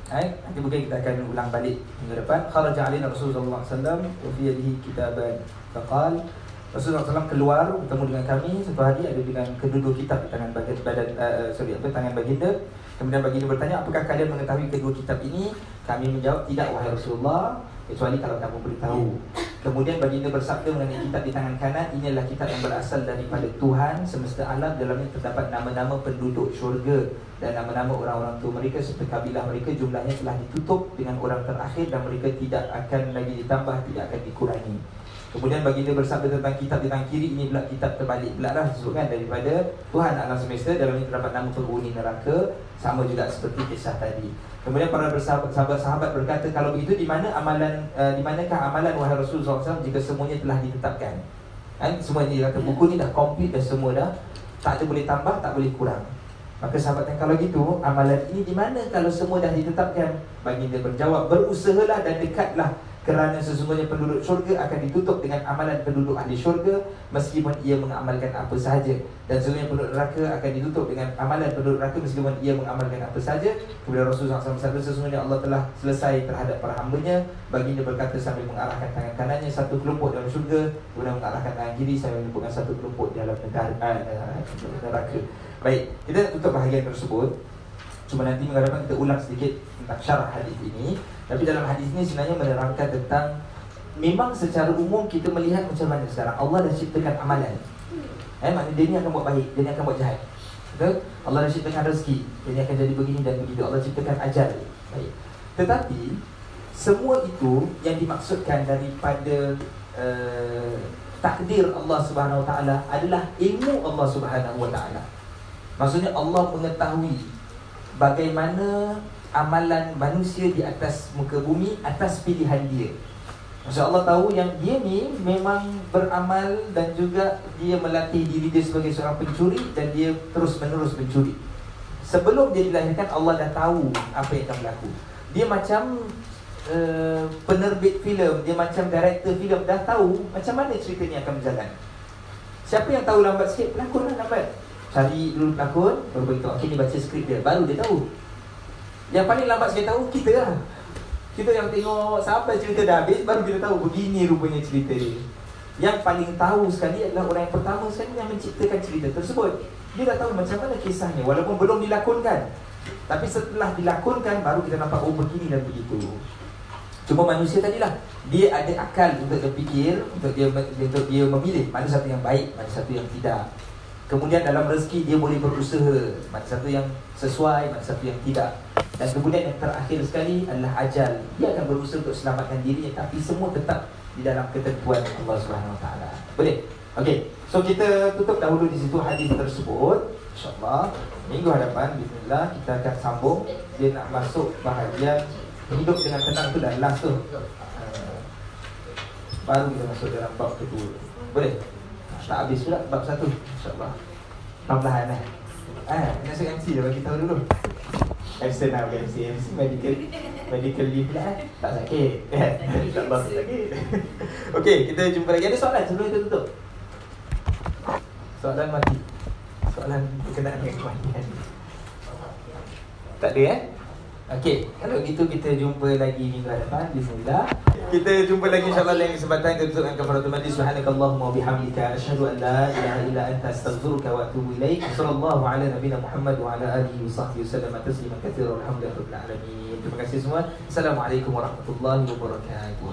Hai, nanti mungkin kita akan ulang balik minggu depan. Kharaja alaina Rasulullah SAW wa fi yadihi kitaban faqal Rasulullah SAW keluar bertemu dengan kami. Satu hari ada dengan kedua kitab di tangan bagian badan uh, sorry apa tangan baginda. Kemudian baginda bertanya apakah kalian mengetahui kedua kitab ini? Kami menjawab tidak wahai Rasulullah. Kecuali kalau kamu beritahu Kemudian baginda bersabda mengenai kitab di tangan kanan Inilah kitab yang berasal daripada Tuhan Semesta alam. Dalamnya terdapat nama-nama penduduk syurga Dan nama-nama orang-orang tua mereka Serta kabilah mereka. Jumlahnya telah ditutup Dengan orang terakhir dan mereka tidak akan lagi ditambah Tidak akan dikurangi Kemudian baginda bersabda tentang kitab di tangan kiri Ini pula kitab terbalik Belaklah disebutkan daripada Tuhan alam semesta Dalamnya terdapat nama penghuni neraka Sama juga seperti kisah tadi Kemudian para sahabat-sahabat berkata kalau begitu di mana amalan uh, di manakah amalan wahai Rasulullah SAW jika semuanya telah ditetapkan. Kan semua ini kata buku ni dah komplit dah semua dah. Tak ada boleh tambah, tak boleh kurang. Maka sahabat yang kalau gitu amalan ini di mana kalau semua dah ditetapkan? Baginda berjawab berusahalah dan dekatlah kerana sesungguhnya penduduk syurga akan ditutup dengan amalan penduduk ahli syurga Meskipun ia mengamalkan apa sahaja. Dan sesungguhnya penduduk neraka akan ditutup dengan amalan penduduk neraka Meskipun ia mengamalkan apa sahaja. Kemudian Rasulullah SAW sesungguhnya Allah telah selesai terhadap para hambanya. Baginda berkata sambil mengarahkan tangan kanannya Satu kelompok dalam syurga. Kemudian mengarahkan tangan kiri sambil menunjukkan satu kelompok dalam negara, uh, neraka. Baik, kita tutup bahagian tersebut. Cuma nanti mengharapkan kita ulang sedikit tentang syarah hadis ini tapi dalam hadis ini sebenarnya menerangkan tentang Memang secara umum kita melihat macam mana sekarang. Allah dah ciptakan amalan. Eh, maknanya dia ni akan buat baik, dia ni akan buat jahat. Betul? Allah dah ciptakan rezeki Dia ni akan jadi begini dan begitu. Allah ciptakan ajal. Baik. Tetapi Semua itu yang dimaksudkan daripada uh, Takdir Allah Subhanahu Taala adalah ilmu Allah Subhanahu Taala. Maksudnya Allah mengetahui bagaimana amalan manusia di atas muka bumi atas pilihan dia. Maksud Allah tahu yang dia ni memang beramal dan juga dia melatih diri dia sebagai seorang pencuri dan dia terus menerus mencuri. Sebelum dia dilahirkan Allah dah tahu apa yang akan berlaku. Dia macam uh, penerbit filem, dia macam director filem dah tahu macam mana cerita ni akan berjalan. Siapa yang tahu lambat sikit pelakon lah lambat. Cari dulu pelakon, baru beritahu okey ni baca skrip dia, baru dia tahu. Yang paling lambat saya tahu kita lah. Kita yang tengok sampai cerita dah habis Baru kita tahu begini rupanya cerita dia. Yang paling tahu sekali adalah orang yang pertama sekali Yang menciptakan cerita tersebut. Dia dah tahu macam mana kisahnya Walaupun belum dilakonkan. Tapi setelah dilakonkan Baru kita nampak oh begini dan begitu. Cuma manusia tadi lah Dia ada akal untuk berfikir Untuk dia untuk dia memilih Mana satu yang baik Mana satu yang tidak Kemudian dalam rezeki dia boleh berusaha. Mana satu yang sesuai, mana satu yang tidak. Dan kemudian yang terakhir sekali adalah ajal. Dia akan berusaha untuk selamatkan dirinya Tapi semua tetap di dalam ketentuan Allah SWT Boleh? Okey, so kita tutup dahulu di situ hadis tersebut. InsyaAllah Minggu hadapan, Bismillah Kita akan sambung. Dia nak masuk bahagian Hidup dengan tenang tu dah last tu. Uh, Baru kita masuk dalam bab kedua. Boleh? Tak habis pula bab satu. InsyaAllah. Perlahan eh? Eh, nak MC dah bagi tahu dulu. MC nak bagi MC MC medical Medical leave lah eh? Tak sakit. InsyaAllah tak sakit. Okay, kita jumpa lagi. Ada soalan sebelum kita tutup? Soalan mati. Soalan berkenaan dengan kematian. Tak ada eh Okey, kalau gitu kita jumpa lagi minggu depan Bismillah. Kita jumpa lagi insyaAllah dalam kesempatan Kita dengan kafaratul majlis Subhanakallahumma bihamdika Ashadu an la ilaha illa anta Astaghfiruka wa atubu ilaik. Sallallahu ala nabina Muhammad Wa ala alihi wa sahbihi wa sallam. Tasliman kathir Alhamdulillah Terima kasih semua. Assalamualaikum warahmatullahi wabarakatuh